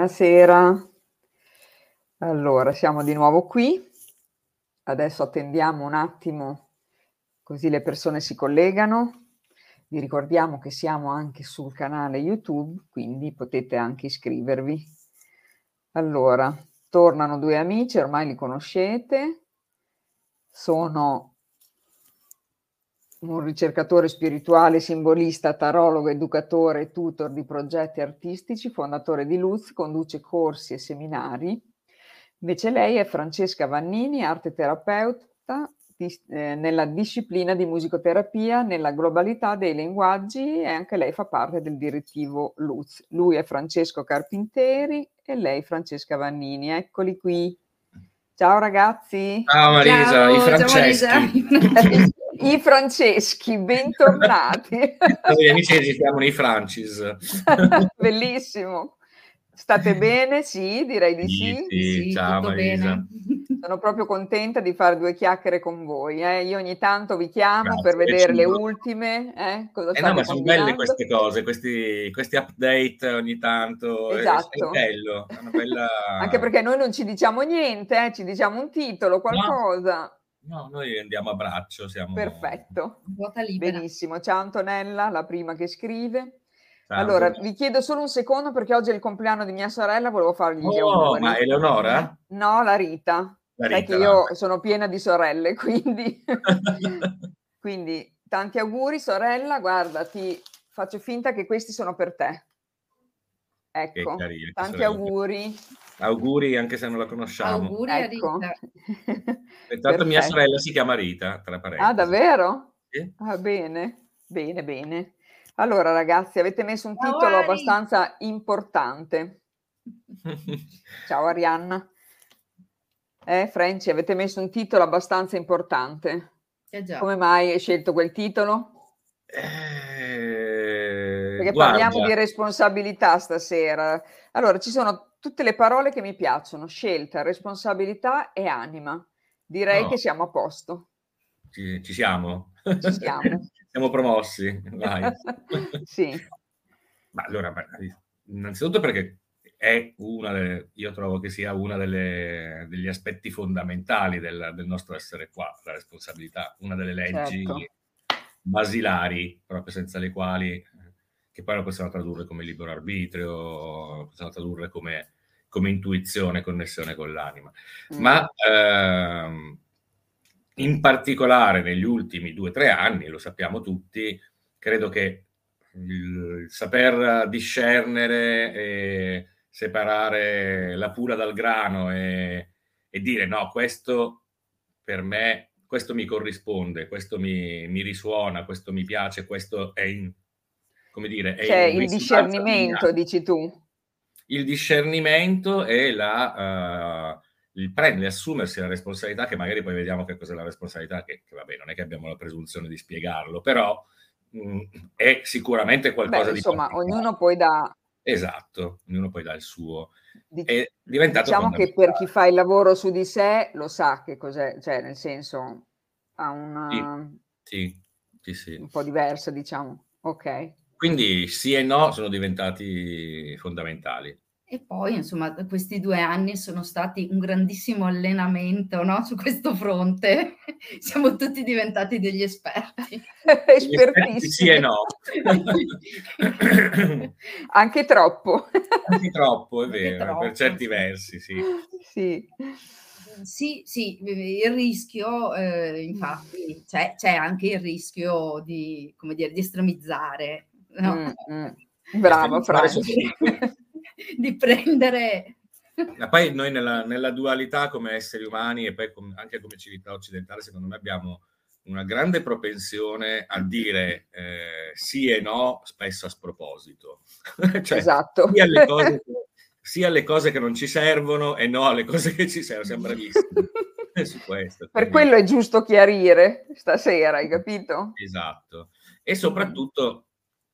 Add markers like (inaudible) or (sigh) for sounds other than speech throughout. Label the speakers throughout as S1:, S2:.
S1: Buonasera. Allora, siamo di nuovo qui. Adesso attendiamo un attimo così le persone si collegano. Vi ricordiamo che siamo anche sul canale YouTube, quindi potete anche iscrivervi. Allora, tornano due amici, ormai li conoscete. Sono un ricercatore spirituale, simbolista, tarologo, educatore, tutor di progetti artistici, fondatore di Luz, conduce corsi e seminari. Invece lei è Francesca Vannini, arte terapeuta di, eh, nella disciplina di musicoterapia, nella globalità dei linguaggi e anche lei fa parte del direttivo Luz. Lui è Francesco Carpinteri e lei Francesca Vannini. Eccoli qui. Ciao ragazzi.
S2: Ciao Marisa, ciao, i Franceschi. Ciao Marisa. (laughs)
S1: I Franceschi, bentornati. (laughs)
S2: Noi amici che ci chiamano i Francis. (laughs)
S1: Bellissimo. State bene? Sì, direi di sì.
S2: Sì, sì ciao Marisa.
S1: Sono proprio contenta di fare due chiacchiere con voi. Eh. Io ogni tanto vi chiamo Grazie, per vedere le ultime. Eh,
S2: cosa eh no, ma sono belle queste cose, questi, questi, update ogni tanto.
S1: Esatto.
S2: È, è bello. È bella...
S1: Anche perché noi non ci diciamo niente, eh, ci diciamo un titolo, qualcosa.
S2: No. No, noi andiamo a braccio. Siamo...
S1: Perfetto. Benissimo. Ciao Antonella, la prima che scrive. Ciao, allora, vi chiedo solo un secondo perché oggi è il compleanno di mia sorella, volevo fargli gli
S2: oh, auguri. ma Eleonora?
S1: No, la Rita. La Rita che io no. sono piena di sorelle, (laughs) quindi... (laughs) quindi tanti auguri sorella, guarda, ti faccio finta che questi sono per te. Ecco, carino, tanti auguri.
S2: Auguri anche se non la conosciamo.
S3: Auguri ecco. a
S2: Rita. Intanto mia sorella si chiama Rita, tra parentesi.
S1: Ah, davvero? Sì. Ah, bene, bene, bene. Allora ragazzi, avete messo un titolo Ciao, abbastanza importante. (laughs) Ciao Arianna. Eh, Franci, avete messo un titolo abbastanza importante. Eh Come mai hai scelto quel titolo? Eh, Perché guarda. parliamo di responsabilità stasera. Allora, ci sono tutte le parole che mi piacciono, scelta, responsabilità e anima. Direi no. che siamo a posto.
S2: Ci, ci siamo?
S1: Ci siamo. (laughs)
S2: siamo promossi, vai. (laughs)
S1: sì.
S2: Ma allora, innanzitutto perché è una delle, io trovo che sia uno degli aspetti fondamentali del, del, nostro essere qua, la responsabilità, una delle leggi certo. basilari, proprio senza le quali che poi lo possiamo tradurre come libero arbitrio, possiamo tradurre come, come intuizione, connessione con l'anima. Mm. Ma ehm, in particolare negli ultimi due o tre anni, lo sappiamo tutti, credo che il, saper discernere e separare la pula dal grano e, e, dire no, questo per me, questo mi corrisponde, questo mi, mi risuona, questo mi piace, questo è in, come dire...
S1: È cioè il discernimento, dici tu.
S2: Il discernimento e la... Uh, il prendere, assumersi la responsabilità, che magari poi vediamo che cos'è la responsabilità, che, che vabbè, non è che abbiamo la presunzione di spiegarlo, però mh, mm, è sicuramente qualcosa Beh,
S1: insomma, di... Insomma, ognuno poi dà...
S2: Esatto, ognuno poi dà il suo. È diventato
S1: diciamo che per chi fa il lavoro su di sé lo sa che cos'è, cioè nel senso ha una...
S2: Sì, sì, sì.
S1: Un po' diversa, diciamo. Ok.
S2: Quindi sì e no sono diventati fondamentali.
S3: E poi, insomma, questi due anni sono stati un grandissimo allenamento no? su questo fronte. (laughs) Siamo tutti diventati degli esperti. (laughs)
S1: Espertissimi.
S2: Sì e no. (laughs)
S1: Anche troppo.
S2: Anche troppo, è vero, troppo. per certi versi, sì.
S1: Sì.
S3: Sì, sì, il rischio, eh, infatti, c'è, c'è, anche il rischio di, come dire, di estremizzare, No. Mm,
S1: mm. (laughs) Bravo, Franco. (laughs)
S3: di prendere...
S2: Ma poi noi nella, nella, dualità come esseri umani e poi com- anche come civiltà occidentale, secondo me abbiamo una grande propensione a dire eh, sì e no, spesso a sproposito. (laughs)
S1: cioè, esatto.
S2: Sia alle, cose, sia alle, cose, che non ci servono e no alle cose che ci servono. Siamo bravissimi su questo.
S1: Per quello è giusto chiarire stasera, hai capito?
S2: Esatto. E soprattutto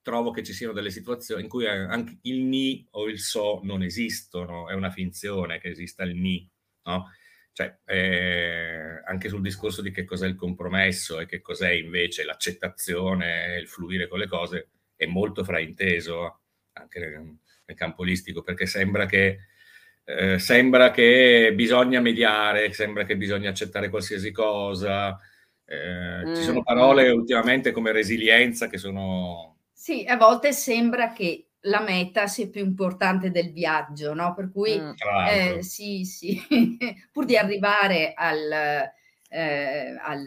S2: trovo che ci siano delle situazioni in cui anche il ni o il so non esistono, è una finzione che esista il ni, no? Cioè, eh, anche sul discorso di che cos'è il compromesso e che cos'è invece l'accettazione, il fluire con le cose, è molto frainteso. Anche nel campo olistico, perché sembra che, eh, sembra che bisogna mediare, sembra che bisogna accettare qualsiasi cosa. Eh, mm. Ci sono parole ultimamente come resilienza che sono...
S3: Sì, a volte sembra che la meta sia più importante del viaggio, no? Per cui mm. eh, sì, sì, (laughs) pur di arrivare al, eh, al...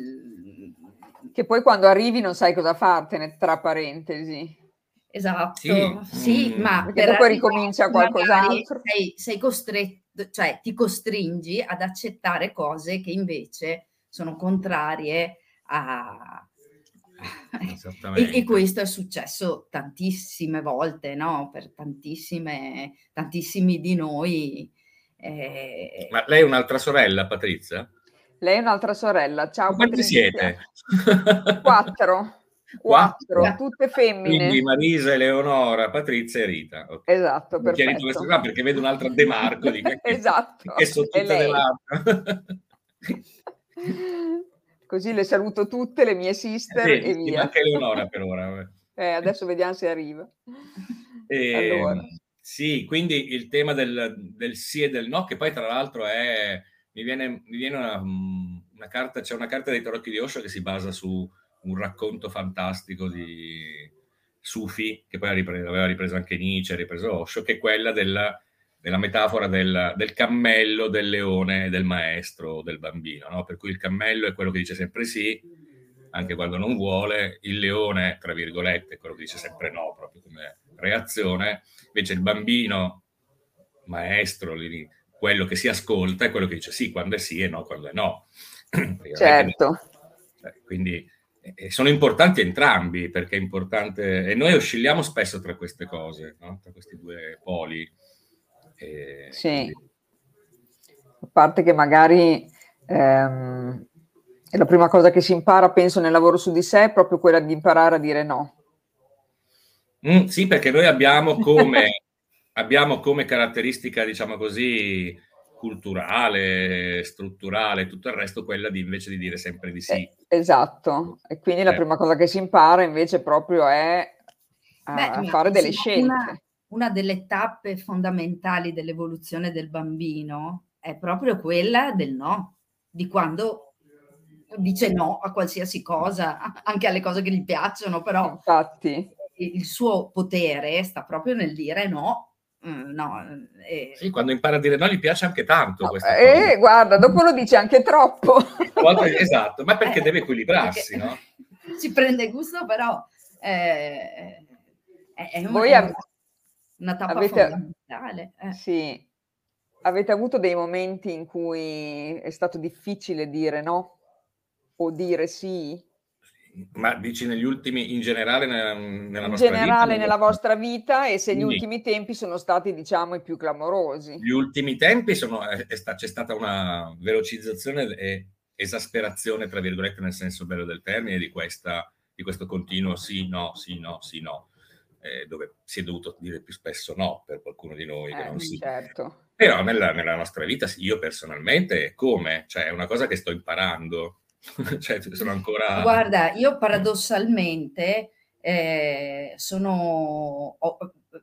S1: Che poi quando arrivi non sai cosa fartene, tra parentesi.
S3: Esatto, sì, sì mm. ma
S1: Perché dopo ricomincia qualcos'altro.
S3: Sei, sei costretto, cioè ti costringi ad accettare cose che invece sono contrarie a, e, e, questo è successo tantissime volte, no? Per tantissime, tantissimi di noi.
S2: Eh... Ma lei è un'altra sorella, Patrizia?
S1: Lei è un'altra sorella. Ciao,
S2: Quanti siete? (laughs)
S1: Quattro. Quattro, tutte femmine.
S2: Quindi Marisa, Eleonora, Patrizia e Rita.
S1: Okay. Esatto, perfetto.
S2: questo qua perché vedo un'altra De Marco. Di che, (laughs)
S1: esatto.
S2: Che sono tutte dell'altra. (laughs)
S1: Così le saluto tutte, le mie sister sì, e via.
S2: Anche Eleonora (laughs) per ora.
S1: Eh, adesso vediamo se arriva.
S2: E, allora. Sì, quindi il tema del, del, sì e del no, che poi tra l'altro è... Mi viene, mi viene una, una, carta, c'è una carta dei tarocchi di Osho che si basa su un racconto fantastico di Sufi, che poi aveva ripreso anche Nietzsche, ha ripreso Osho, che è quella della nella metafora del, del, cammello, del leone, del maestro, del bambino, no? per cui il cammello è quello che dice sempre sì, anche quando non vuole, il leone, tra virgolette, è quello che dice sempre no, proprio come reazione, invece il bambino, maestro, quello che si ascolta è quello che dice sì quando è sì e no quando è no. (clears throat)
S1: Certo.
S2: Eh, quindi sono importanti entrambi perché è importante e noi oscilliamo spesso tra queste cose, no? tra questi due poli.
S1: E, sì. A parte che magari ehm, la prima cosa che si impara, penso, nel lavoro su di sé è proprio quella di imparare a dire no.
S2: Mm, sì, perché noi abbiamo come, (laughs) abbiamo come caratteristica, diciamo così, culturale, strutturale, tutto il resto, quella di invece di dire sempre di sì. Eh,
S1: esatto, e quindi eh. la prima cosa che si impara invece proprio è a, Beh, a fare delle scelte. Una,
S3: una delle tappe fondamentali dell'evoluzione del bambino è proprio quella del no, di quando dice no a qualsiasi cosa, anche alle cose che gli piacciono, però
S1: Infatti.
S3: il suo potere sta proprio nel dire no. Mm, no,
S2: eh. Sì, quando impara a dire no gli piace anche tanto. No,
S1: eh, guarda, dopo lo dice anche troppo.
S2: esatto, ma perché eh, deve equilibrarsi, perché
S3: no? (laughs) Si prende gusto, però eh, è,
S1: un, Voi av-
S3: una tappa avete, fondamentale.
S1: Eh. Sì. Avete avuto dei momenti in cui è stato difficile dire no o dire sì?
S2: Ma dici negli ultimi, in generale nella, nella
S1: in
S2: vostra
S1: generale
S2: vita?
S1: nella vostra vita e se gli Quindi, ultimi tempi sono stati diciamo i più clamorosi.
S2: Gli ultimi tempi sono, è, è sta, c'è stata una velocizzazione e esasperazione, tra virgolette, nel senso bello del termine, di, questa, di questo continuo sì, no, sì, no, sì, no eh, dove si è dovuto dire più spesso no per qualcuno di noi.
S1: Eh,
S2: non si...
S1: certo.
S2: Però nella, nella, nostra vita, io personalmente, come? Cioè, è una cosa che sto imparando. (laughs) cioè, sono ancora...
S3: Guarda, io paradossalmente eh, sono... Ho,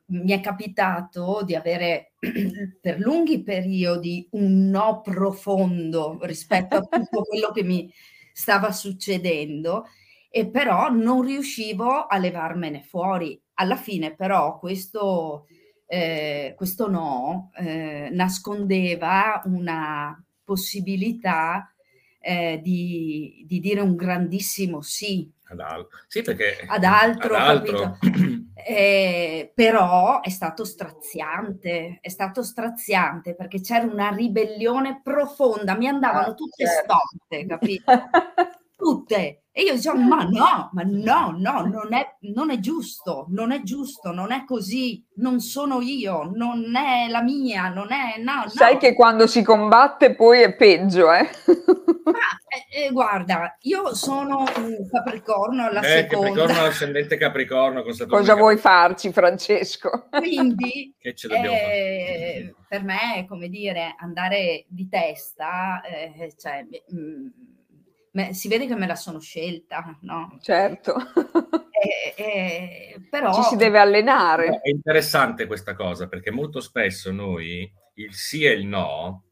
S3: mi è capitato di avere (clears throat) per lunghi periodi un no profondo rispetto a tutto (laughs) quello che mi stava succedendo e però non riuscivo a levarmene fuori alla fine però questo, eh, questo no eh, nascondeva una possibilità eh, di, di, dire un grandissimo sì.
S2: Ad, al- sì, perché,
S3: ad altro, ad altro. (clears throat) Eh, però è stato straziante, è stato straziante perché c'era una ribellione profonda, mi andavano ah, tutte certo. storte, capito? (laughs) tutte. E io dicevo, ma no, ma no, no, non è, non è, giusto, non è giusto, non è così, non sono io, non è la mia, non è, no, no.
S1: Sai che quando si combatte poi è peggio, eh?
S3: Ma, eh, eh, guarda, io sono un Capricorno alla
S2: eh, seconda. Capricorno, ascendente Capricorno.
S1: Cosa vuoi farci, Francesco?
S3: Quindi, (laughs) eh, per me, come dire, andare di testa, eh, cioè... Mh, mm, me, si vede che me la sono scelta, no?
S1: Certo.
S3: eh, eh, però...
S1: Ci si deve allenare.
S2: È interessante questa cosa perché molto spesso noi il sì e il no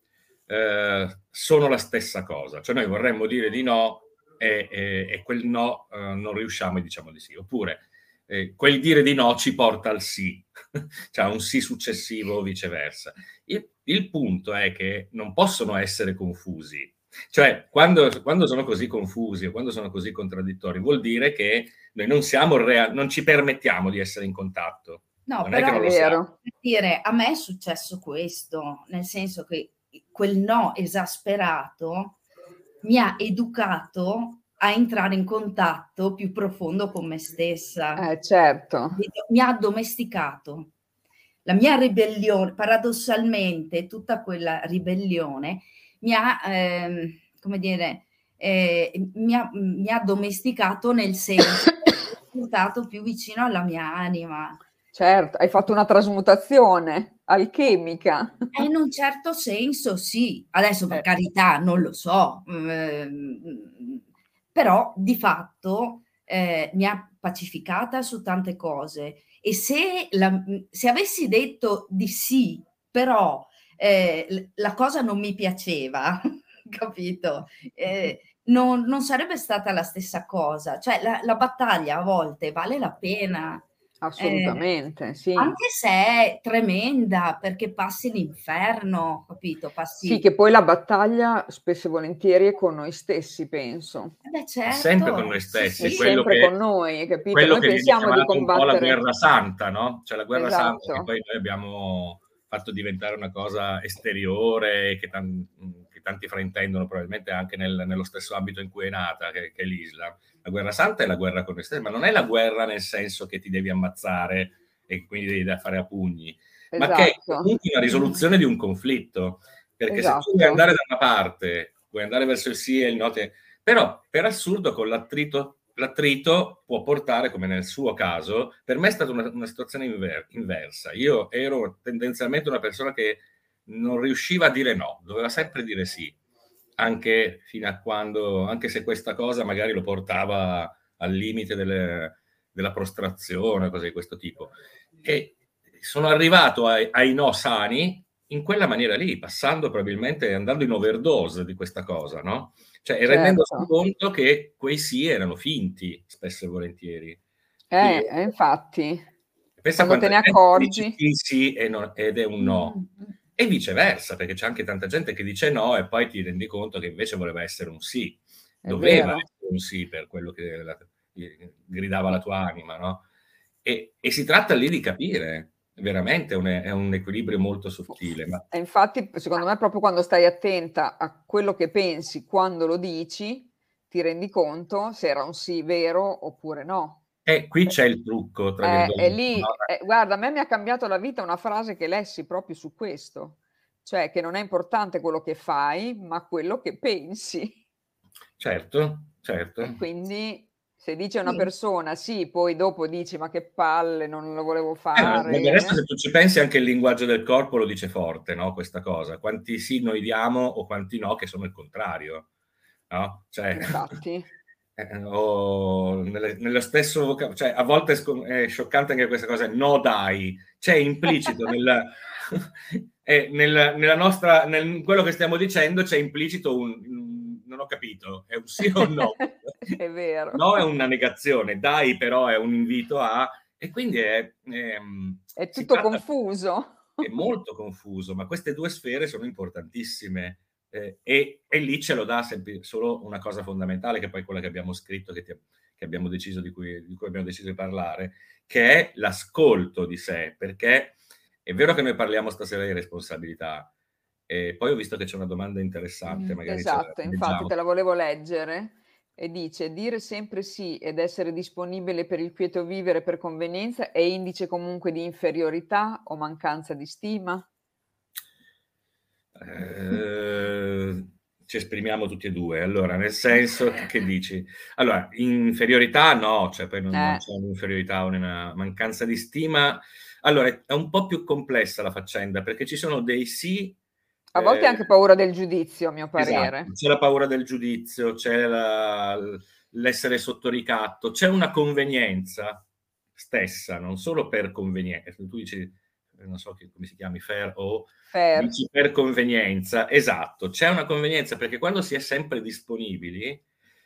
S2: eh, sono la stessa cosa, cioè noi vorremmo dire di no e, e, e quel no eh, non riusciamo e diciamo di sì, oppure eh, quel dire di no ci porta al sì, (laughs) cioè a un sì successivo o viceversa. Il, il, punto è che non possono essere confusi, cioè quando, quando sono così confusi o quando sono così contraddittori vuol dire che noi non siamo rea- non ci permettiamo di essere in contatto.
S3: No, non però è, è vero. Dire, a me è successo questo, nel senso che quel no esasperato mi ha educato a entrare in contatto più profondo con me stessa.
S1: Eh, certo.
S3: Mi ha addomesticato. La mia ribellione, paradossalmente, tutta quella ribellione mi ha, eh, come dire, eh, mi, ha, mi ha domesticato nel senso portato più vicino alla mia anima.
S1: Certo, hai fatto una trasmutazione alchemica.
S3: In un certo senso sì, adesso per eh. carità non lo so, ehm, però di fatto eh, mi ha pacificata su tante cose e se, la, se avessi detto di sì, però eh, la cosa non mi piaceva, (laughs) capito? Eh, non, non, sarebbe stata la stessa cosa, cioè la, la battaglia a volte vale la pena
S1: Assolutamente,
S3: eh,
S1: sì.
S3: Anche se è tremenda perché passi l'inferno, capito? Passi...
S1: Sì, che poi la battaglia spesso e volentieri è con noi stessi, penso.
S3: Eh beh, certo.
S2: Sempre con noi stessi.
S1: Sì, sempre che, con noi, capito? Quello
S2: noi
S1: che pensiamo di combattere...
S2: un po' la guerra santa, no? Cioè la guerra esatto. santa che poi noi abbiamo fatto diventare una cosa esteriore che, tan- che tanti fraintendono probabilmente anche nel, nello stesso ambito in cui è nata, che, che è l'Islam la guerra santa è la guerra con te ma non è la guerra nel senso che ti devi ammazzare e quindi devi da fare a pugni, esatto. ma che è esatto. comunque una risoluzione di un conflitto. Perché esatto. se tu vuoi andare da una parte, vuoi andare verso il sì e il no, te... però per assurdo con l'attrito, l'attrito può portare, come nel suo caso, per me è stata una, una situazione inver- inversa. Io ero tendenzialmente una persona che non riusciva a dire no, doveva sempre dire sì anche fino a quando, anche se questa cosa magari lo portava al limite delle, della prostrazione, cose di questo tipo. E sono arrivato ai, ai, no sani in quella maniera lì, passando probabilmente, andando in overdose di questa cosa, no? Cioè, certo. rendendosi conto che quei sì erano finti, spesso e volentieri.
S1: Eh, Quindi, eh, infatti. Pensa quando te ne accorgi.
S2: Sì ed è un no. Mm e viceversa, perché c'è anche tanta gente che dice no e poi ti rendi conto che invece voleva essere un sì, È doveva vero. essere un sì per quello che la, gridava la tua anima, no? E, e, si tratta lì di capire, veramente un, è un equilibrio molto sottile. Ma...
S1: E infatti, secondo me, proprio quando stai attenta a quello che pensi quando lo dici, ti rendi conto se era un sì vero oppure no.
S2: E qui c'è il trucco,
S1: tra eh, lì, eh, guarda, a me mi ha cambiato la vita una frase che lessi proprio su questo, cioè che non è importante quello che fai, ma quello che pensi.
S2: Certo, certo.
S1: E quindi se dice una persona sì, poi dopo dici ma che palle, non lo volevo fare.
S2: Eh, adesso se tu ci pensi anche il linguaggio del corpo lo dice forte, no? Questa cosa. Quanti sì noi diamo o quanti no che sono il contrario. No? Cioè,
S1: Infatti. (laughs)
S2: eh, o nelle, nello stesso vocabolario, cioè a volte è, sc- è, scioccante anche questa cosa, no dai, c'è implicito (laughs) nel, (laughs) eh, nel, nella nostra, nel quello che stiamo dicendo c'è implicito un, non ho capito, è un sì o no? (laughs)
S1: è vero.
S2: No è una negazione, dai però è un invito a, e quindi è...
S1: È, è tutto tratta, confuso.
S2: È molto confuso, ma queste due sfere sono importantissime eh, e, e, lì ce lo dà sempre, solo una cosa fondamentale, che è poi quella che abbiamo scritto, che, ti, che abbiamo deciso di cui, di cui abbiamo deciso di parlare, che è l'ascolto di sé, perché è vero che noi parliamo stasera di responsabilità, e poi ho visto che c'è una domanda interessante. Mm, magari
S1: esatto, infatti te la volevo leggere e dice dire sempre sì ed essere disponibile per il quieto vivere per convenienza è indice comunque di inferiorità o mancanza di stima?
S2: Eh, ci esprimiamo tutti e due. Allora, nel (laughs) senso che dici? Allora, inferiorità no, cioè poi non, eh. non c'è un'inferiorità o una mancanza di stima. Allora, è un po' più complessa la faccenda perché ci sono dei sì.
S1: A volte eh, anche paura del giudizio, a mio parere.
S2: Esatto. C'è la paura del giudizio, c'è la, l'essere sotto ricatto, c'è una convenienza stessa, non solo per convenienza. Tu dici, non so come si chiami, fair o fair. per convenienza. Esatto, c'è una convenienza perché quando si è sempre disponibili,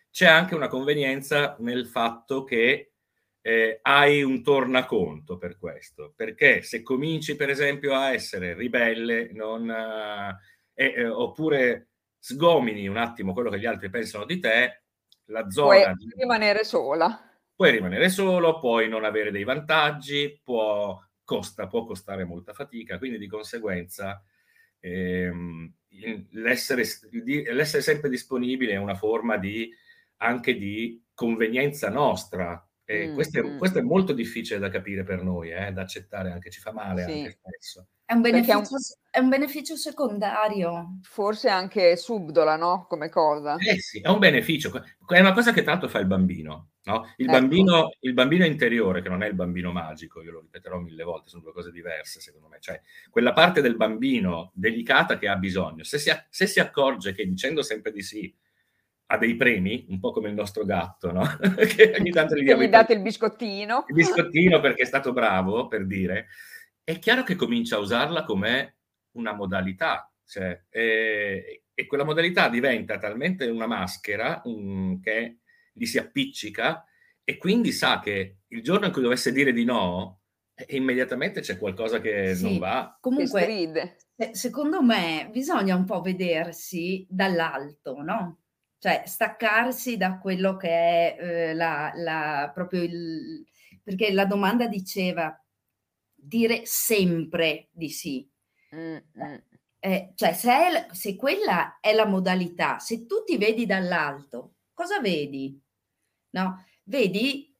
S2: c'è anche una convenienza nel fatto che eh, hai un tornaconto per questo, perché se cominci per esempio a essere ribelle non, eh, eh, oppure sgomini un attimo quello che gli altri pensano di te, la zona...
S1: Puoi rimanere sola.
S2: Puoi rimanere solo, puoi non avere dei vantaggi, può, costa, può costare molta fatica, quindi di conseguenza ehm, l'essere, l'essere sempre disponibile è una forma di, anche di convenienza nostra, e mm, questo, è, mm. questo, è, molto difficile da capire per noi, eh, da accettare anche, ci fa male sì. anche spesso.
S3: È un, beneficio, è, un... è un, beneficio, secondario.
S1: Forse anche subdola, no? Come cosa.
S2: Eh sì, è un beneficio. È una cosa che tanto fa il bambino. No? Il, ecco. bambino, il bambino interiore, che non è il bambino magico, io lo ripeterò mille volte, sono due cose diverse secondo me. Cioè, quella parte del bambino delicata che ha bisogno, se si, se si accorge che dicendo sempre di sì ha dei premi, un po' come il nostro gatto, no? (laughs)
S1: che ogni tanto gli, gli date il biscottino.
S2: Il biscottino perché è stato bravo, per dire. È chiaro che comincia a usarla come una modalità, cioè, e, e, quella modalità diventa talmente una maschera um, che gli si appiccica e quindi sa che il giorno in cui dovesse dire di no, eh, immediatamente c'è qualcosa che sì, non va.
S3: Comunque, secondo me bisogna un po' vedersi dall'alto, no? Cioè staccarsi da quello che è eh, la, la, proprio il... perché la domanda diceva dire sempre di sì. Mm-hmm. Eh, cioè se, è, se quella è la modalità, se tu ti vedi dall'alto, cosa vedi? No? Vedi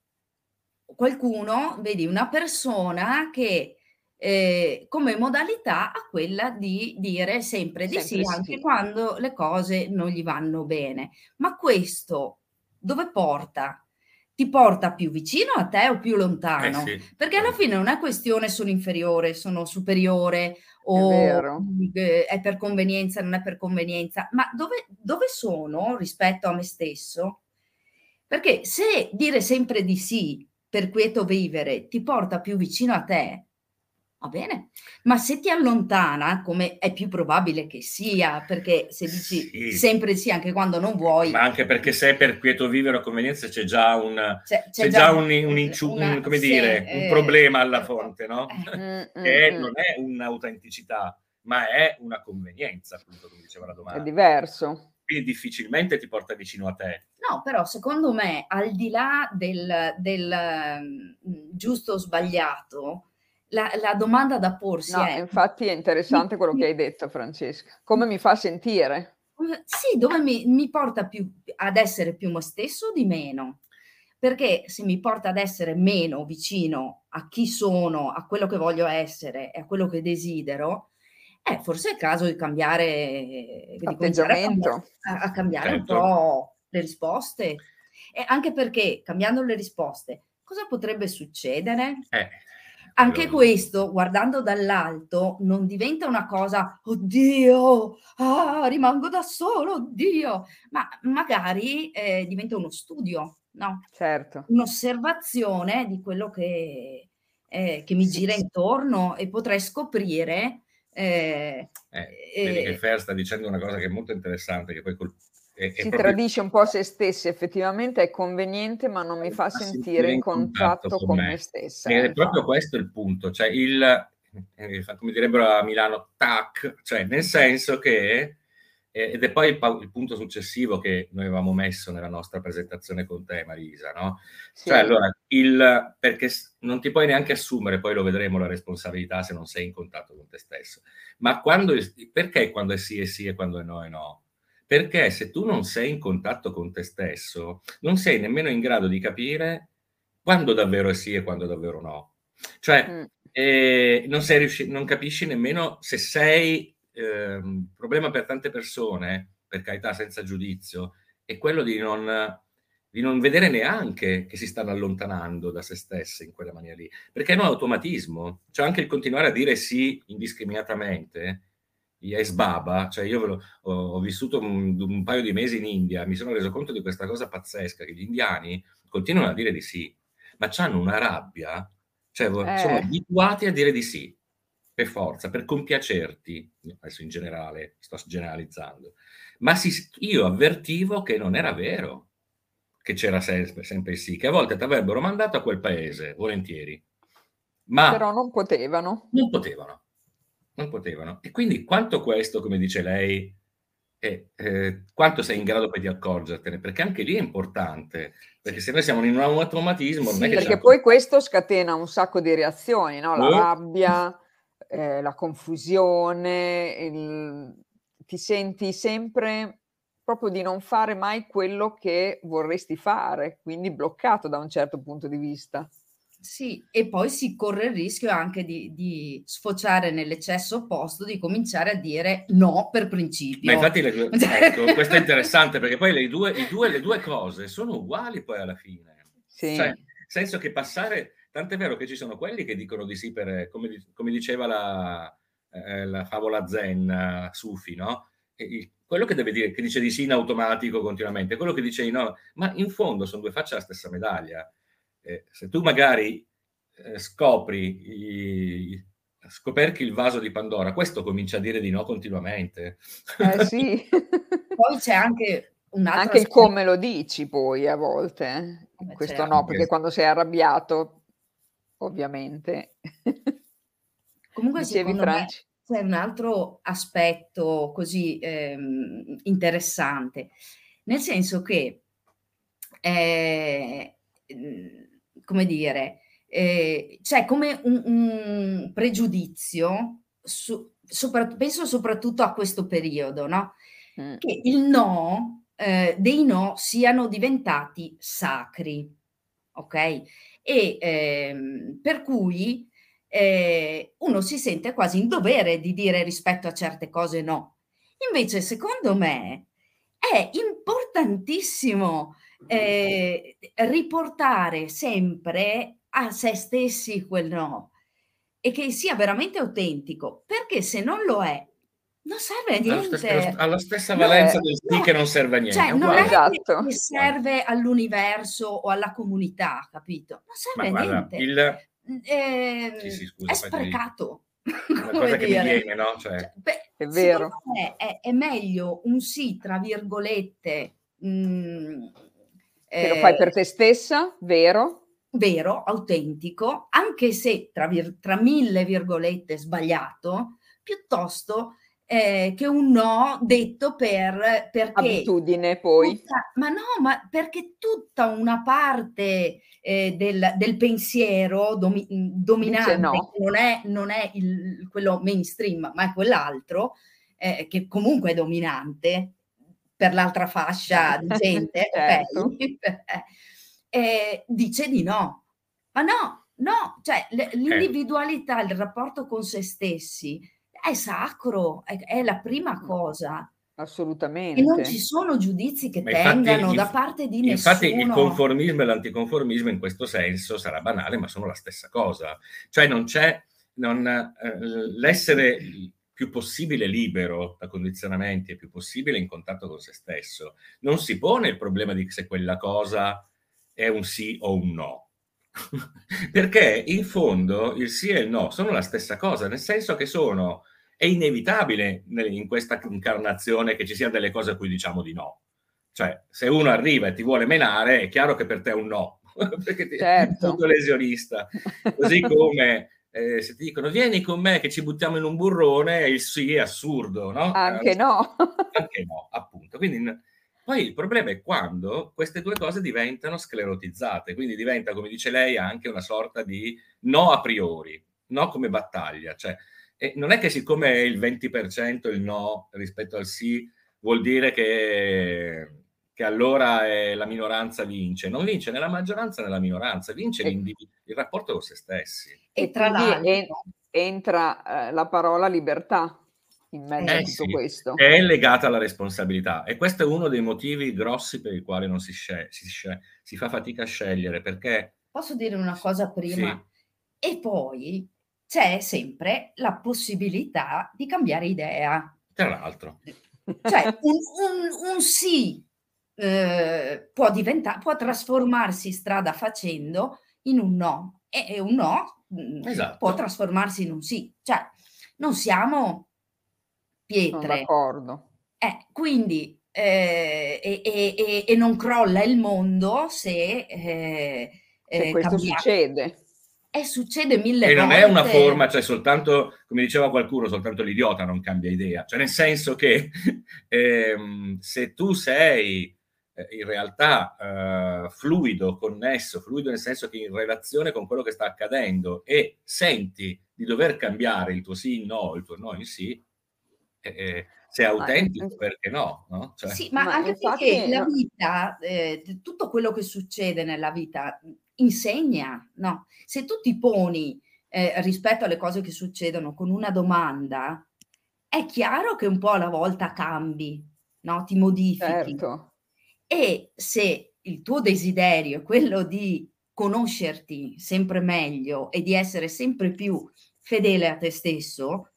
S3: qualcuno, vedi una persona che eh, come modalità a quella di dire sempre di sempre sì, anche quando le cose non gli vanno bene. Ma questo dove porta? Ti porta più vicino a te o più lontano? Eh sì. Perché alla fine non è questione sono inferiore, sono superiore o è, è, per convenienza, non è per convenienza, ma dove, dove sono rispetto a me stesso? Perché se dire sempre di sì per quieto vivere ti porta più vicino a te, Va bene, ma se ti allontana, come è più probabile che sia, perché se dici sì. sempre sì anche quando non vuoi...
S2: Ma anche perché se è per quieto vivere o convenienza c'è già un, c'è, c'è c'è già già un, un, inciu- una, un come sì, dire, eh, un problema alla fonte, no? Eh, (laughs) che mm, non è un'autenticità, ma è una convenienza, appunto, come diceva la domanda.
S1: È diverso.
S2: Quindi difficilmente ti porta vicino a te.
S3: No, però secondo me, al di là del, del um, giusto o sbagliato, la, la, domanda da porsi
S1: no,
S3: è...
S1: Infatti è interessante quello che hai detto Francesca. Come mi fa sentire?
S3: Sì, dove mi, mi porta più, ad essere più me stesso o di meno? Perché se mi porta ad essere meno vicino a chi sono, a quello che voglio essere e a quello che desidero, eh, forse è il caso di cambiare
S1: atteggiamento,
S3: a, a, cambiare certo. un po' le risposte. E anche perché cambiando le risposte, cosa potrebbe succedere?
S2: Eh,
S3: anche questo, guardando dall'alto, non diventa una cosa, oddio, ah, rimango da solo, oddio, ma magari eh, diventa uno studio, no?
S1: Certo.
S3: Un'osservazione di quello che, eh, che mi gira intorno e potrei scoprire.
S2: Eh, eh, vedi che Fer sta dicendo una cosa che è molto interessante, che poi col,
S1: è, si proprio... tradisce un po' se stessi, effettivamente è conveniente, ma non mi fa sentire in contatto, contatto con, me. me stessa.
S2: Ed è proprio questo il punto, cioè il, eh, come direbbero a Milano, tac, cioè nel senso che, eh, ed è poi il, il, punto successivo che noi avevamo messo nella nostra presentazione con te, Marisa, no? Sì. Cioè allora, il, perché non ti puoi neanche assumere, poi lo vedremo, la responsabilità se non sei in contatto con te stesso. Ma quando, perché quando è sì è sì e quando è no è no? Perché se tu non sei in contatto con te stesso, non sei nemmeno in grado di capire quando davvero è sì e quando davvero no. Cioè, mm. eh, non, sei riusci- non capisci nemmeno se sei... Eh, un problema per tante persone, per carità senza giudizio, è quello di non, di non vedere neanche che si stanno allontanando da se stesse in quella maniera lì. Perché è un automatismo. Cioè anche il continuare a dire sì indiscriminatamente Yes Baba, cioè io lo, ho, ho, vissuto un, un, paio di mesi in India, mi sono reso conto di questa cosa pazzesca, che gli indiani continuano a dire di sì, ma hanno una rabbia, cioè eh. sono abituati a dire di sì, per forza, per compiacerti, adesso in generale, sto generalizzando, ma si, io avvertivo che non era vero, che c'era sempre, sempre il sì, che a volte ti avrebbero mandato a quel paese, volentieri, ma...
S1: Però non potevano.
S2: Non potevano non potevano. E quindi quanto questo, come dice lei, è, eh, quanto sei in grado poi di accorgertene? Perché anche lì è importante, perché se noi siamo in un automatismo...
S1: Sì, perché poi questo scatena un sacco di reazioni, no? la oh. rabbia, eh, la confusione, il... ti senti sempre proprio di non fare mai quello che vorresti fare, quindi bloccato da un certo punto di vista.
S3: Sì, e poi si corre il rischio anche di, di, sfociare nell'eccesso opposto, di cominciare a dire no per principio.
S2: Ma infatti, le, ecco, (laughs) questo è interessante perché poi le due, due, le due, cose sono uguali poi alla fine. Sì. Cioè, nel senso che passare, tant'è vero che ci sono quelli che dicono di sì per, come, come diceva la, eh, la, favola zen uh, Sufi, no? E, quello che deve dire, che dice di sì in automatico continuamente, quello che dice di no, ma in fondo sono due facce alla stessa medaglia eh, se tu magari eh, scopri, i, scoperchi il vaso di Pandora, questo comincia a dire di no continuamente.
S1: Eh sì. (laughs)
S3: poi c'è anche un altro
S1: Anche il come lo dici poi a volte, eh? questo certo. no, perché quando sei arrabbiato, ovviamente.
S3: Comunque Dicevi, Franci. c'è un altro aspetto così ehm, interessante, nel senso che eh, come dire, eh, c'è come un, un pregiudizio, su, sopra, penso soprattutto a questo periodo, no? Mm. Che il no, eh, dei no siano diventati sacri, ok? E ehm, per cui eh, uno si sente quasi in dovere di dire rispetto a certe cose no. Invece, secondo me, è importantissimo eh, riportare sempre a se stessi quel no e che sia veramente autentico, perché se non lo è, non serve a niente.
S2: Ha la stessa valenza no, del sì no, che non serve a niente.
S3: Cioè, non è esatto. che serve all'universo o alla comunità, capito? Non serve Ma a niente. Il... Eh, sì, sì, scusa, è sprecato.
S2: Una (laughs) cosa che dire. mi viene, no? Cioè... Cioè,
S1: beh, è vero.
S3: È, è, meglio un sì, tra virgolette, mh, mm,
S1: che lo fai per te stessa, vero?
S3: Vero, autentico, anche se tra, vir- tra mille virgolette sbagliato, piuttosto eh, che un no detto per perché
S1: abitudine poi
S3: tutta, ma no ma perché tutta una parte eh, del, del, pensiero domi, dominante no. non è, non è il, quello mainstream ma è quell'altro eh, che comunque è dominante per l'altra fascia di (laughs) gente, certo. (laughs) okay? eh, dice di no. Ma no, no, cioè l'individualità, il rapporto con se stessi è sacro, è, è la prima cosa.
S1: Assolutamente.
S3: E non ci sono giudizi che Ma tengano da parte di nessuno.
S2: Infatti il conformismo e l'anticonformismo in questo senso sarà banale, ma sono la stessa cosa. Cioè non c'è non, eh, l'essere più possibile libero da condizionamenti e più possibile in contatto con se stesso. Non si pone il problema di se quella cosa è un sì o un no. (laughs) Perché in fondo il sì e il no sono la stessa cosa, nel senso che sono, è inevitabile in questa incarnazione che ci siano delle cose a cui diciamo di no. Cioè, se uno arriva e ti vuole menare, è chiaro che per te è un no, (laughs) perché ti certo. è lesionista. (laughs) Così come eh, se ti dicono vieni con me che ci buttiamo in un burrone, il sì è assurdo, no?
S1: Anche no. (laughs)
S2: Anche no, appunto. Quindi poi il problema è quando queste due cose diventano sclerotizzate, quindi diventa, come dice lei, anche una sorta di no a priori, no come battaglia. Cioè, non è che siccome è il 20% il no rispetto al sì, vuol dire che che allora eh, la minoranza vince. Non vince né la maggioranza né la minoranza, vince e, il rapporto con se stessi.
S1: E tra l'altro entra eh, la parola libertà in mezzo eh, a tutto sì, questo.
S2: È legata alla responsabilità e questo è uno dei motivi grossi per i quali non si, scel- si, scel- si fa fatica a scegliere perché...
S3: Posso dire una cosa prima? Sì. E poi c'è sempre la possibilità di cambiare idea.
S2: Tra l'altro.
S3: Cioè, un, un, un sì eh, può, diventare, può trasformarsi strada facendo in un no e, un no mm, esatto. può trasformarsi in un sì. Cioè, non siamo pietre. Sono
S1: d'accordo.
S3: Eh, quindi, eh, e, e, e, non crolla il mondo se,
S1: eh, se eh, questo cambia. succede.
S3: E succede mille volte.
S2: E non è una forma, cioè soltanto, come diceva qualcuno, soltanto l'idiota non cambia idea. Cioè nel senso che (laughs) ehm, se tu sei eh, in realtà eh, fluido, connesso, fluido nel senso che in relazione con quello che sta accadendo e senti di dover cambiare il tuo sì in no, il tuo no in sì, eh, eh se è autentico, ma, perché no? no?
S3: Cioè, sì, ma, ma anche infatti, perché la vita, eh, tutto quello che succede nella vita insegna, no? Se tu ti poni eh, rispetto alle cose che succedono con una domanda, è chiaro che un po' alla volta cambi, no? Ti modifichi. Certo. E se il tuo desiderio è quello di conoscerti sempre meglio e di essere sempre più fedele a te stesso,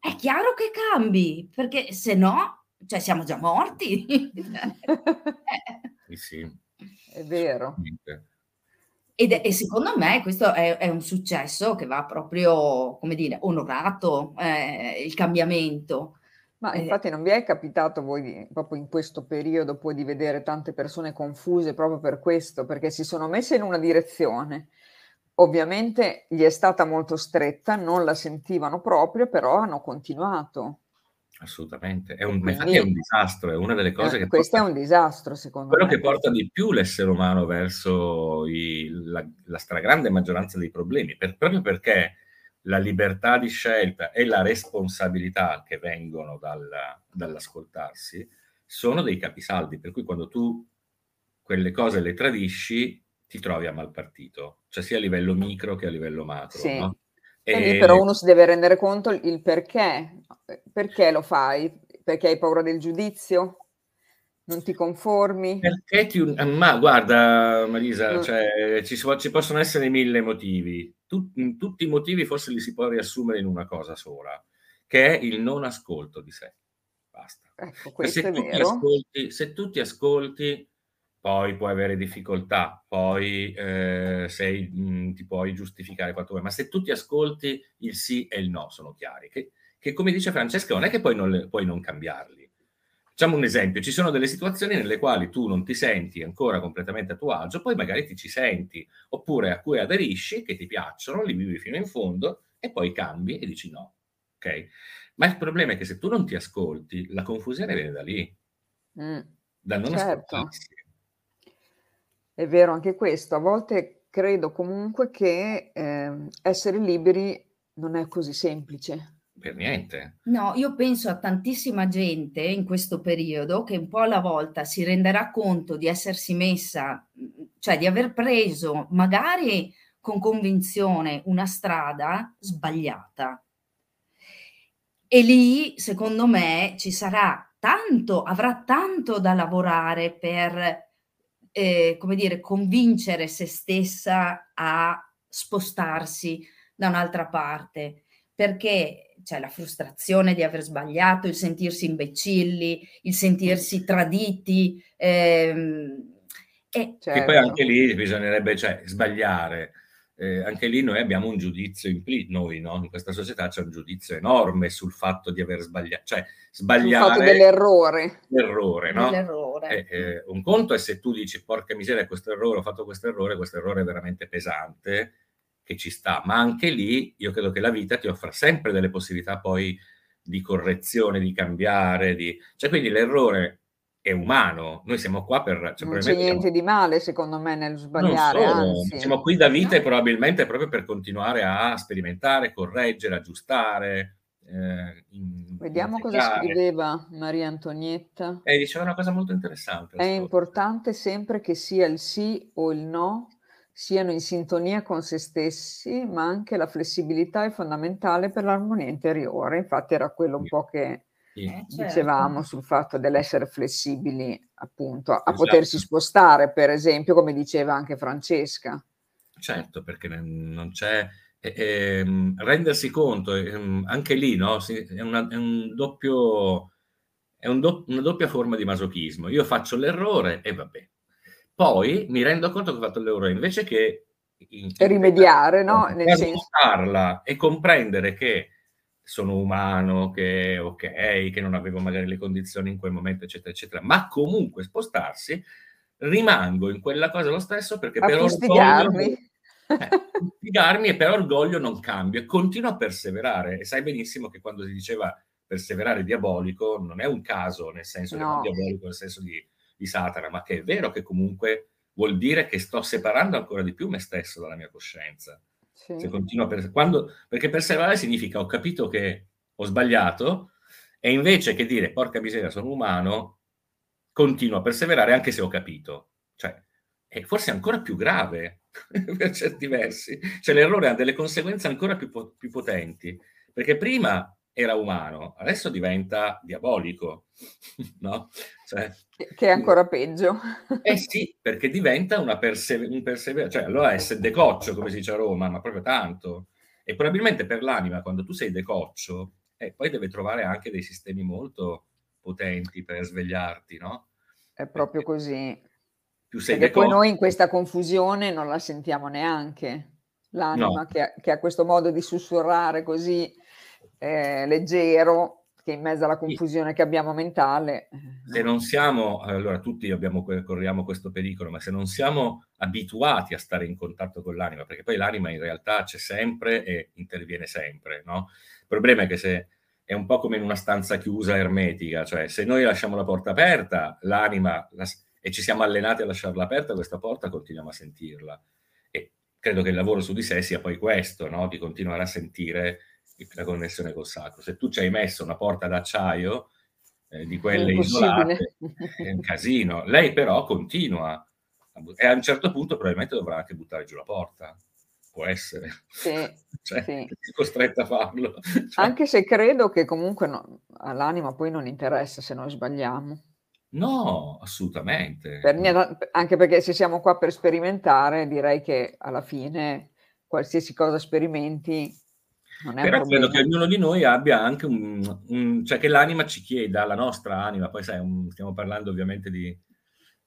S3: è chiaro che cambi, perché se no, cioè siamo già morti. (laughs)
S2: sì, sì.
S1: È vero.
S3: Ed e secondo me questo è, è, un successo che va proprio, come dire, onorato, eh, il cambiamento.
S1: Ma eh, infatti non vi è capitato voi proprio in questo periodo poi di vedere tante persone confuse proprio per questo, perché si sono messe in una direzione. Ovviamente gli è stata molto stretta, non la sentivano proprio, però hanno continuato.
S2: Assolutamente, è un, Quindi, è un disastro, è una delle cose
S1: eh,
S2: che...
S1: Questo porta, è un disastro, secondo
S2: quello
S1: me.
S2: Quello che porta di più l'essere umano verso i, la, la, stragrande maggioranza dei problemi, per, proprio perché la libertà di scelta e la responsabilità che vengono dal, dall'ascoltarsi sono dei capisaldi, per cui quando tu quelle cose le tradisci ti trovi a mal partito, cioè sia a livello micro che a livello macro. Sì. No?
S1: E, lì però uno si deve rendere conto il perché, perché lo fai, perché hai paura del giudizio, non ti conformi?
S2: Perché ti... Ma guarda Marisa, no. cioè, ci, ci, possono essere mille motivi. Tut, tutti i motivi forse li si può riassumere in una cosa sola, che è il non ascolto di sé. Basta.
S1: Ecco, se,
S2: tu ascolti, se, tu ti ascolti, poi puoi avere difficoltà, poi eh, sei, mh, ti puoi giustificare quanto vuoi, ma se tu ti ascolti, il sì e il no sono chiari. Che, che come dice Francesca, non è che poi non, puoi non cambiarli Facciamo un esempio, ci sono delle situazioni nelle quali tu non ti senti ancora completamente a tuo agio, poi magari ti ci senti, oppure a cui aderisci, che ti piacciono, li vivi fino in fondo e poi cambi e dici no. Ok? Ma il problema è che se tu non ti ascolti, la confusione viene da lì, mm, da non certo. ascoltarsi.
S1: È vero anche questo, a volte credo comunque che eh, essere liberi non è così semplice
S2: per niente.
S3: No, io penso a tantissima gente in questo periodo che un po' alla volta si renderà conto di essersi messa, cioè di aver preso magari con convinzione una strada sbagliata. E lì, secondo me, ci sarà tanto, avrà tanto da lavorare per, eh, come dire, convincere se stessa a spostarsi da un'altra parte, perché cioè la frustrazione di aver sbagliato, il sentirsi imbecilli, il sentirsi traditi. Ehm,
S2: e certo. poi anche lì bisognerebbe cioè, sbagliare. Eh, anche lì noi abbiamo un giudizio implicito, noi no? in questa società c'è un giudizio enorme sul fatto di aver sbagliato, cioè sbagliare...
S1: Sul fatto dell'errore.
S2: L'errore, no? Eh, eh, un conto è se tu dici porca miseria questo errore, ho fatto questo errore, questo errore è veramente pesante, che ci sta, ma anche lì io credo che la vita ti offra sempre delle possibilità poi di correzione, di cambiare, di... cioè quindi l'errore è umano, noi siamo qua per...
S1: Cioè, non c'è niente siamo... di male secondo me nel sbagliare, anzi.
S2: Siamo qui da vita e probabilmente proprio per continuare a sperimentare, correggere, aggiustare. Eh,
S1: in, Vediamo cosa scriveva Maria Antonietta.
S2: Eh, diceva una cosa molto interessante.
S1: È importante sempre che sia il sì o il no siano in sintonia con se stessi, ma anche la flessibilità è fondamentale per l'armonia interiore. Infatti era quello un po' che eh, dicevamo certo. sul fatto dell'essere flessibili, appunto, a esatto. potersi spostare, per esempio, come diceva anche Francesca.
S2: Certo, perché non c'è ehm, rendersi conto, ehm, anche lì, no? È, una, è un doppio, è un do, una doppia forma di masochismo. Io faccio l'errore e vabbè. Poi mi rendo conto che ho fatto l'errore, invece che
S1: in, rimediare, no?
S2: Nel senso... e comprendere che sono umano, che ok, che non avevo magari le condizioni in quel momento, eccetera, eccetera, ma comunque spostarsi, rimango in quella cosa lo stesso perché
S1: a
S2: per
S1: orgoglio... (laughs)
S2: Eh, e per orgoglio non cambio e continuo a perseverare. E sai benissimo che quando si diceva perseverare diabolico non è un caso, nel senso no. diabolico nel senso di, di Satana, ma che è vero che comunque vuol dire che sto separando ancora di più me stesso dalla mia coscienza. Sì. Se continuo a per... Quando... Perché perseverare significa ho capito che ho sbagliato e invece che dire porca miseria sono umano, continuo a perseverare anche se ho capito. Cioè, è forse ancora più grave (laughs) per certi versi. Cioè l'errore ha delle conseguenze ancora più, po- più potenti, perché prima era umano, adesso diventa diabolico, (laughs) no?
S1: Cioè, che è ancora peggio.
S2: Eh sì, perché diventa una persever- un perseveranza, cioè allora è decoccio, come si dice a Roma, ma proprio tanto. E probabilmente per l'anima, quando tu sei decoccio, eh, poi deve trovare anche dei sistemi molto potenti per svegliarti, no?
S1: È proprio così. Più sei Perché decoccio, poi noi in questa confusione non la sentiamo neanche. L'anima no. che, ha, che ha questo modo di sussurrare così eh, leggero che in mezzo alla confusione che abbiamo mentale.
S2: Eh, se non siamo, allora tutti abbiamo, corriamo questo pericolo, ma se non siamo abituati a stare in contatto con l'anima, perché poi l'anima in realtà c'è sempre e interviene sempre, no? Il problema è che se è un po' come in una stanza chiusa ermetica, cioè se noi lasciamo la porta aperta, l'anima, la, e ci siamo allenati a lasciarla aperta, questa porta continuiamo a sentirla. E credo che il lavoro su di sé sia poi questo, no? di continuare a sentire la connessione col sacro. Se tu ci hai messo una porta d'acciaio eh, di quelle isolate, è un casino. Lei però continua e a un certo punto probabilmente dovrà anche buttare giù la porta. Può essere.
S1: Sì, (laughs)
S2: cioè,
S1: sì.
S2: Costretta a farlo.
S1: Cioè. Anche se credo che comunque no, all'anima poi non interessa se noi sbagliamo.
S2: No, assolutamente.
S1: Per niente, anche perché se siamo qua per sperimentare, direi che alla fine qualsiasi cosa sperimenti
S2: però credo che ognuno di noi abbia anche un, un, cioè che l'anima ci chieda, la nostra anima, poi sai, un, stiamo parlando ovviamente di,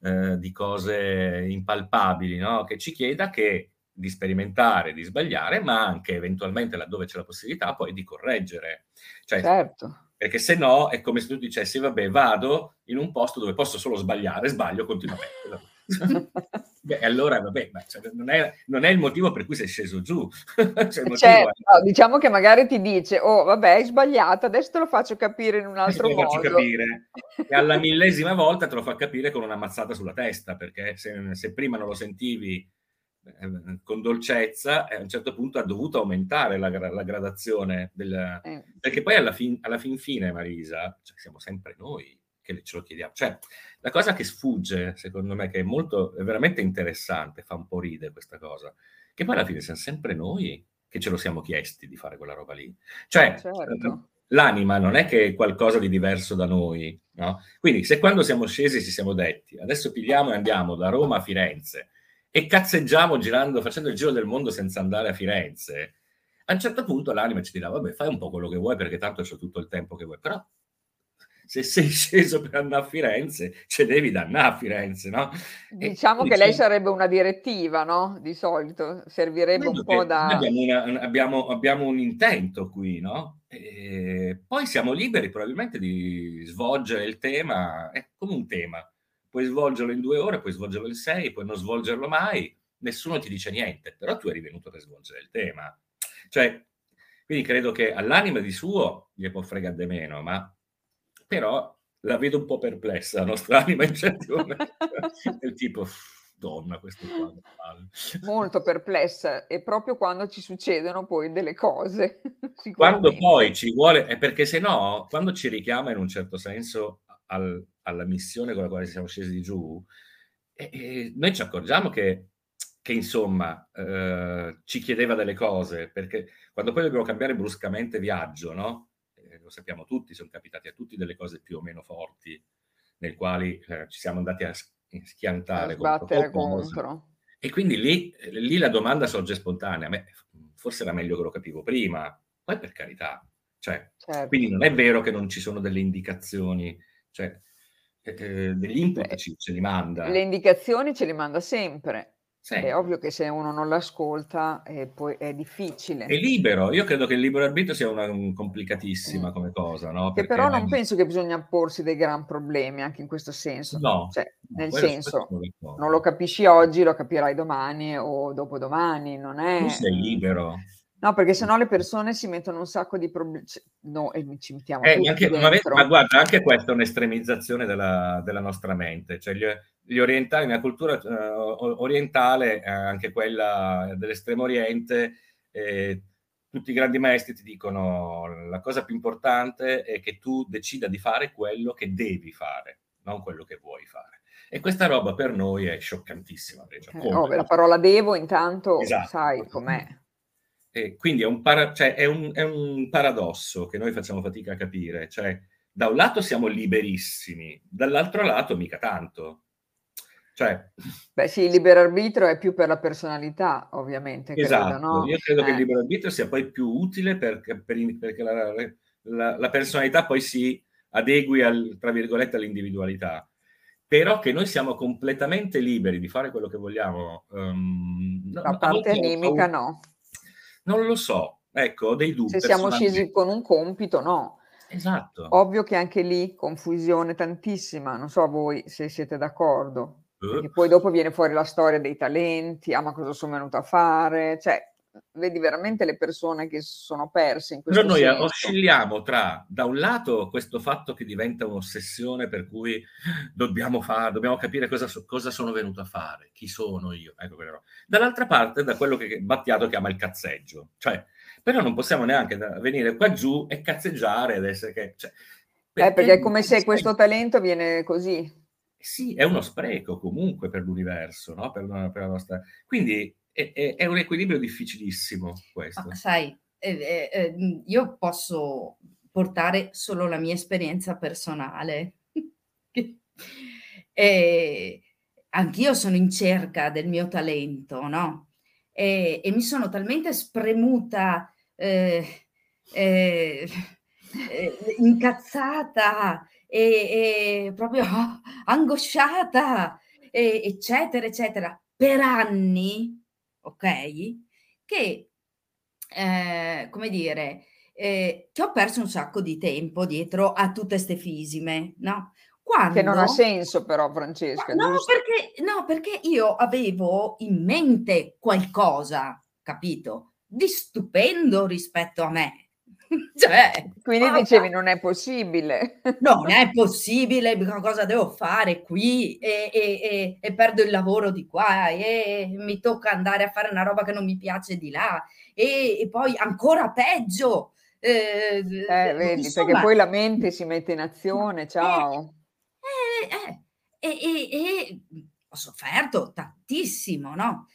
S2: eh, di cose impalpabili, no? che ci chieda che, di sperimentare, di sbagliare, ma anche eventualmente laddove c'è la possibilità poi di correggere. Cioè,
S1: certo.
S2: Perché se no è come se tu dicessi, vabbè, vado in un posto dove posso solo sbagliare, sbaglio continuamente. Beh, allora vabbè, cioè, non, è, non, è, il motivo per cui sei sceso giù. (laughs)
S1: cioè, certo, è... no, diciamo che magari ti dice, oh vabbè, hai sbagliato, adesso te lo faccio capire in un altro modo. Te lo faccio
S2: capire. e alla (laughs) millesima volta te lo fa capire con una mazzata sulla testa, perché se, se prima non lo sentivi eh, con dolcezza, a un certo punto ha dovuto aumentare la, la gradazione del... Eh. Perché poi alla fin, alla fin fine, Marisa, cioè, siamo sempre noi che ce lo chiediamo. Cioè, la cosa che sfugge, secondo me, che è molto, è veramente interessante, fa un po' ride questa cosa, che poi alla fine siamo sempre noi che ce lo siamo chiesti di fare quella roba lì. Cioè, certo. l'anima non è che è qualcosa di diverso da noi, no? Quindi, se quando siamo scesi ci siamo detti, adesso pigliamo e andiamo da Roma a Firenze e cazzeggiamo girando, facendo il giro del mondo senza andare a Firenze, a un certo punto l'anima ci dirà, vabbè, fai un po' quello che vuoi perché tanto c'è tutto il tempo che vuoi, però se sei sceso per andare a Firenze, ce devi da andare a Firenze, no?
S1: Diciamo e, che lei sarebbe una direttiva, no? Di solito, servirebbe un po' da...
S2: Abbiamo, una, abbiamo, abbiamo, un intento qui, no? E poi siamo liberi probabilmente di svolgere il tema, è come un tema. Puoi svolgerlo in due ore, puoi svolgerlo in sei, puoi non svolgerlo mai, nessuno ti dice niente, però tu eri venuto per svolgere il tema. Cioè, quindi credo che all'anima di suo gli può fregare di meno, ma però la vedo un po' perplessa la nostra anima in certi momenti, (laughs) del tipo donna questo qua.
S1: Molto perplessa e proprio quando ci succedono poi delle cose. (laughs)
S2: quando poi ci vuole, è perché se no, quando ci richiama in un certo senso al, alla missione con la quale siamo scesi giù, e, e noi ci accorgiamo che, che insomma eh, ci chiedeva delle cose, perché quando poi dobbiamo cambiare bruscamente viaggio, no? Lo sappiamo tutti, sono capitati a tutti delle cose più o meno forti, nel quali eh, ci siamo andati a schiantare
S1: a contro, contro.
S2: E quindi lì, lì, la domanda sorge spontanea. Me forse era meglio che lo capivo prima, poi per carità, cioè, certo. quindi non è vero che non ci sono delle indicazioni, cioè, eh, eh degli input Beh, ce li manda.
S1: Le indicazioni ce le manda sempre. Sì. È ovvio che se uno non l'ascolta eh, poi è difficile.
S2: È libero, io credo che il libero arbitrio sia una un complicatissima mm. come cosa, no?
S1: Che però non penso che bisogna porsi dei gran problemi anche in questo senso.
S2: No,
S1: cioè, nel senso, non lo capisci oggi, lo capirai domani o dopodomani, non è...
S2: Tu sei libero.
S1: No, perché sennò le persone si mettono un sacco di problemi. No, e ci mettiamo
S2: eh, anche, ma, ma, guarda, anche questa è un'estremizzazione della, della nostra mente. Cioè gli, gli, orientali, nella cultura uh, orientale, eh, anche quella dell'estremo oriente, eh, tutti i grandi maestri ti dicono la cosa più importante è che tu decida di fare quello che devi fare, non quello che vuoi fare. E questa roba per noi è scioccantissima.
S1: Eh, oh, la parola devo intanto esatto. sai com'è.
S2: E quindi è un, para- cioè è, un, è un, paradosso che noi facciamo fatica a capire. Cioè, da un lato siamo liberissimi, dall'altro lato mica tanto. Cioè...
S1: Beh sì, il libero arbitrio è più per la personalità, ovviamente.
S2: Esatto,
S1: credo, no?
S2: io credo eh. che il eh. libero arbitrio sia poi più utile perché, per, perché la, la, la, personalità poi si adegui, al, tra virgolette, all'individualità. Però che noi siamo completamente liberi di fare quello che vogliamo. Um,
S1: la parte animica no.
S2: Non lo so, ecco, ho dei dubbi.
S1: Se siamo scesi con un compito, no.
S2: Esatto.
S1: Ovvio che anche lì confusione tantissima, non so voi se siete d'accordo. Uh. poi dopo viene fuori la storia dei talenti, ah ma cosa sono venuto a fare, cioè vedi veramente le persone che sono perse in questo
S2: Però noi
S1: senso.
S2: oscilliamo tra, da un lato, questo fatto che diventa un'ossessione per cui dobbiamo, fare, dobbiamo capire cosa, cosa, sono venuto a fare, chi sono io. Ecco, Dall'altra parte, da quello che Battiato chiama il cazzeggio. Cioè, però non possiamo neanche venire qua giù e cazzeggiare ed essere che... Cioè,
S1: perché, eh, perché è come se questo talento viene così.
S2: Sì, è uno spreco comunque per l'universo, no? per, per la nostra... Quindi è, è, è un equilibrio difficilissimo questo.
S3: Ma sai, eh, eh, io posso portare solo la mia esperienza personale. (laughs) e anch'io sono in cerca del mio talento, no? E, e mi sono talmente spremuta, eh, eh, (laughs) eh incazzata e, e, proprio (laughs) angosciata, e, eccetera, eccetera, per anni ok? Che, eh, come dire, eh, che ho perso un sacco di tempo dietro a tutte ste fisime, no?
S1: Quando... Che non ha senso però, Francesca.
S3: No perché, no, perché io avevo in mente qualcosa, capito? Di stupendo rispetto a me. (laughs)
S1: Cioè, Quindi guarda, dicevi non è possibile.
S3: Non è (laughs) possibile, cosa devo fare qui e, e, e, e, perdo il lavoro di qua e mi tocca andare a fare una roba che non mi piace di là e, poi ancora peggio.
S1: Eh, eh, vedi, insomma, perché poi la mente si mette in azione, ciao.
S3: Eh, eh, e, ho sofferto tantissimo, no?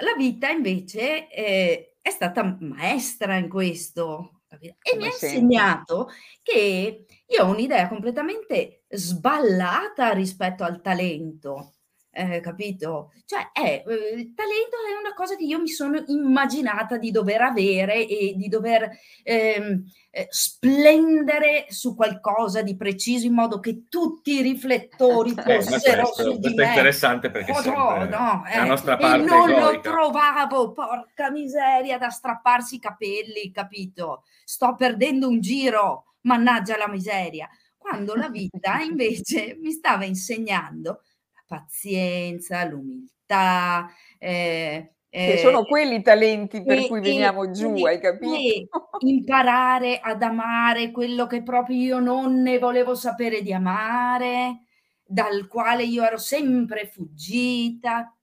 S3: La vita invece eh, è stata maestra in questo e mi ha insegnato che io ho un'idea completamente sballata rispetto al talento. Eh, capito? Cioè, è, eh, il talento è una cosa che io mi sono immaginata di dover avere e di dover ehm, eh, splendere su qualcosa di preciso in modo che tutti i riflettori (laughs) eh, fossero questo, su
S2: questo è interessante perché oh, no, no, la
S3: eh,
S2: nostra parte
S3: e non lo trovavo, porca miseria, da strapparsi i capelli, capito? Sto perdendo un giro, mannaggia la miseria. Quando la vita (laughs) invece mi stava insegnando pazienza, l'umiltà. Eh,
S1: che sono quelli i talenti per e, cui veniamo e, giù, hai capito?
S3: imparare ad amare quello che proprio io non ne volevo sapere di amare, dal quale io ero sempre fuggita.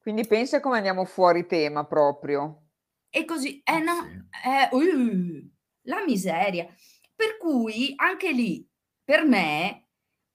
S1: Quindi pensa come andiamo fuori tema proprio.
S3: E così, eh no, eh, uh, la miseria. Per cui anche lì, per me,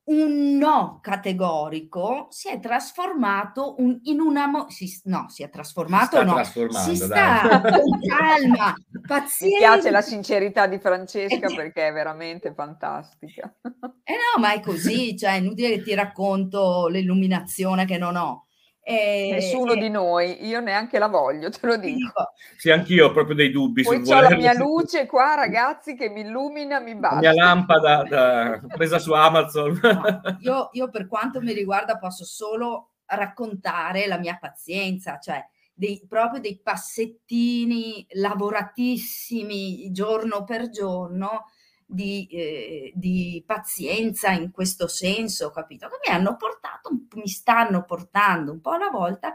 S3: un no categorico si è trasformato un, in una mo- si, no si è trasformato si
S2: no
S3: si sta con calma pazienza (laughs) mi
S1: piace la sincerità di Francesca perché è veramente fantastica.
S3: Eh no ma è così cioè è inutile che ti racconto l'illuminazione che non ho
S1: E, Nessuno e, di noi, io neanche la voglio, te lo dico. dico
S2: sì, anch'io ho proprio dei dubbi.
S1: Poi ho la mia luce qua, ragazzi, che mi illumina, mi basta.
S2: La mia lampada da, presa su Amazon.
S3: No, io, io, per quanto mi riguarda, posso solo raccontare la mia pazienza, cioè dei, proprio dei passettini lavoratissimi giorno per giorno di, eh, di, pazienza in questo senso, capito? Che mi hanno portato, mi stanno portando un po' alla volta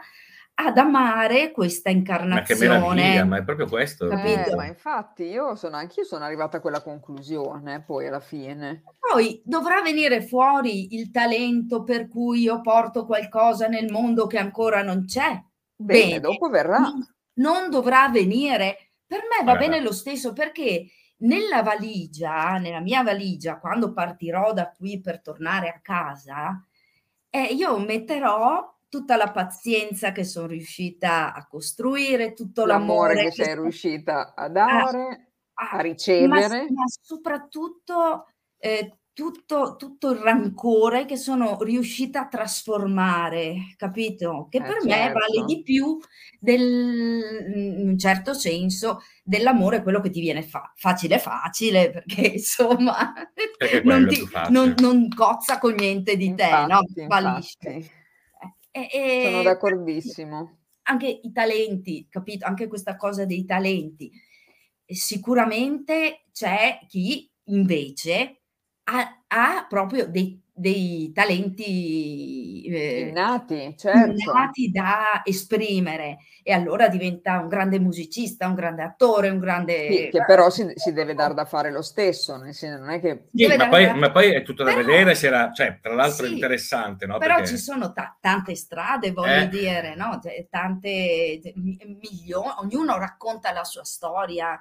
S3: ad amare questa incarnazione.
S2: Ma che meraviglia, ma è proprio questo.
S1: Eh, ma infatti io sono anch'io sono arrivata a quella conclusione poi alla fine.
S3: Poi dovrà venire fuori il talento per cui io porto qualcosa nel mondo che ancora non c'è.
S1: Bene, bene. dopo verrà.
S3: Non, non, dovrà venire. Per me va allora. bene lo stesso perché nella valigia, nella mia valigia, quando partirò da qui per tornare a casa, eh, io metterò tutta la pazienza che sono riuscita a costruire, tutto l'amore,
S1: l'amore che, che sei riuscita a dare, a, a ricevere.
S3: Ma, ma soprattutto eh, tutto, tutto, il rancore che sono riuscita a trasformare, capito? Che eh, per certo. me vale di più del, in un certo senso dell'amore quello che ti viene fa- facile facile (laughs) perché insomma perché non, ti, non, non, cozza con niente di infatti, te, no? Fallisce.
S1: E, e, Sono d'accordissimo.
S3: Anche i talenti, capito? Anche questa cosa dei talenti. Sicuramente c'è chi invece ha, ha proprio dei, dei talenti
S1: eh, innati, certo.
S3: innati da esprimere e allora diventa un grande musicista, un grande attore, un grande...
S1: Sì, che però si, si, deve dare da fare lo stesso, nel senso non è che...
S2: Sì, ma, poi, da... ma, poi, è tutto da però, vedere, se era, cioè, tra l'altro sì, è interessante, no?
S3: Però Perché... ci sono ta- tante strade, voglio eh. dire, no? Cioè, tante, milioni, ognuno racconta la sua storia,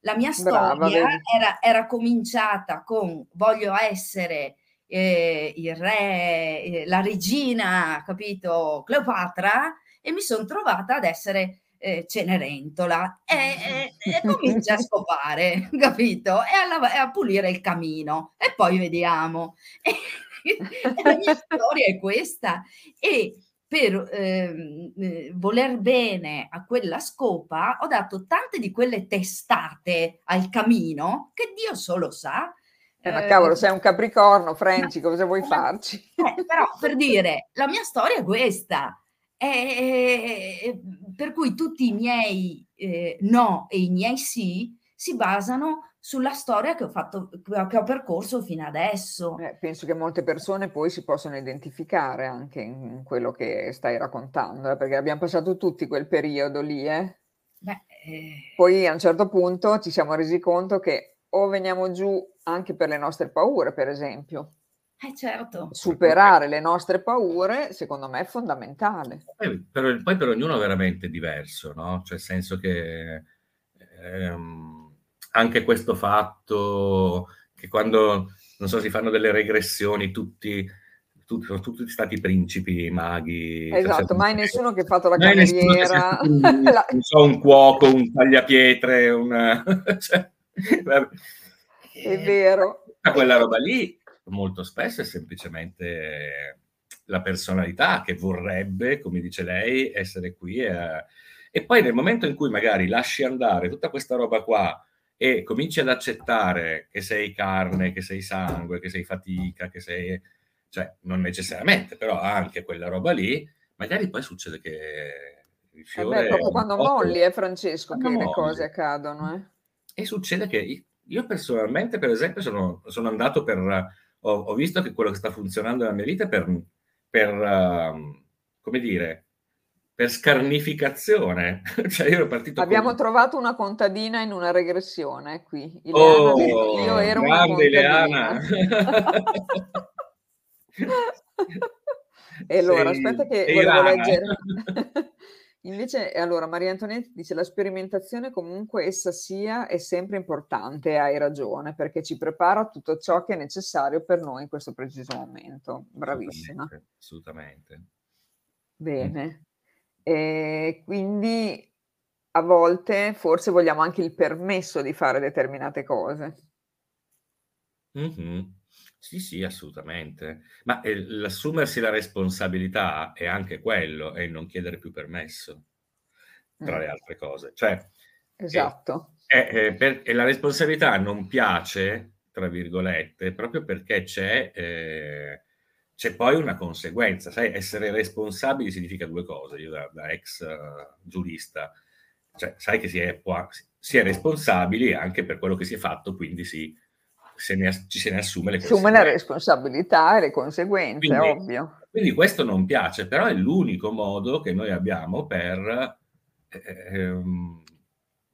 S3: la mia storia Brava, era, era, cominciata con voglio essere eh, il re, eh, la regina, capito, Cleopatra, e mi sono trovata ad essere eh, Cenerentola e, e, e comincia a (laughs) scopare, capito? E a, e a, pulire il camino e poi vediamo. (laughs) E, la mia storia è questa. E per ehm, eh, voler bene a quella scopa, ho dato tante di quelle testate al camino che Dio solo sa.
S1: Eh, ma cavolo, sei un capricorno, Franci, cosa vuoi farci?
S3: Eh, però (laughs) per dire, la mia storia è questa. Eh, per cui tutti i miei eh, no e i miei sì si basano sulla storia che ho, fatto, che ho percorso fino adesso.
S1: Eh, penso che molte persone poi si possano identificare anche in quello che stai raccontando, eh, perché abbiamo passato tutti quel periodo lì. Eh? Beh, eh... Poi a un certo punto ci siamo resi conto che o veniamo giù anche per le nostre paure, per esempio.
S3: Eh certo.
S1: Superare le nostre paure, secondo me, è fondamentale.
S2: Poi per, poi per ognuno è veramente diverso, no? Cioè, nel senso che... Ehm anche questo fatto che quando, non so, si fanno delle regressioni, tutti, tutti sono tutti stati principi, maghi.
S1: Esatto, mai nessuno che ha fatto la cameriera. (laughs)
S2: Un, la... non so, un cuoco, un tagliapietre, una... (laughs) cioè,
S1: è vero.
S2: Quella roba lì molto spesso è semplicemente la personalità che vorrebbe, come dice lei, essere qui. E, e poi nel momento in cui magari lasci andare tutta questa roba qua, e cominci ad accettare che sei carne, che sei sangue, che sei fatica, che sei... cioè non necessariamente, però anche quella roba lì, magari poi succede che
S1: il fiore... Eh beh, proprio quando molli, eh Francesco, che molli. le cose accadono. Eh.
S2: E succede che io personalmente, per esempio, sono, sono andato per... Ho, ho, visto che quello che sta funzionando nella mia vita per, per uh, come dire, per scarnificazione. (laughs) cioè io ero partito
S1: Abbiamo con... trovato una contadina in una regressione qui.
S2: Ileana, oh, io ero grande Ileana. (laughs)
S1: e allora, Sei aspetta che volevo Irana. leggere. (laughs) Invece, allora, Maria Antonietta dice la sperimentazione comunque essa sia è sempre importante, hai ragione, perché ci prepara tutto ciò che è necessario per noi in questo preciso momento. Bravissima.
S2: Assolutamente. assolutamente.
S1: Bene. E quindi a volte forse vogliamo anche il permesso di fare determinate cose.
S2: Mm-hmm. Sì, sì, assolutamente. Ma eh, l'assumersi la responsabilità è anche quello, è il non chiedere più permesso, tra
S1: Mm.
S2: le altre cose. Cioè, eh,
S1: Esatto.
S2: eh, eh, per- e la responsabilità non piace, tra virgolette, proprio perché c'è, eh, c'è poi una conseguenza. Sai, essere responsabili significa due cose. Io da, da ex eh, giurista, cioè, sai che si è, può- si è responsabili anche per quello che si è fatto, quindi si, se ne ci se ne assume le
S1: Assume la
S2: conseguenze.
S1: responsabilità e le conseguenze,
S2: Quindi,
S1: ovvio.
S2: quindi questo non piace, però è l'unico modo che noi abbiamo per, ehm,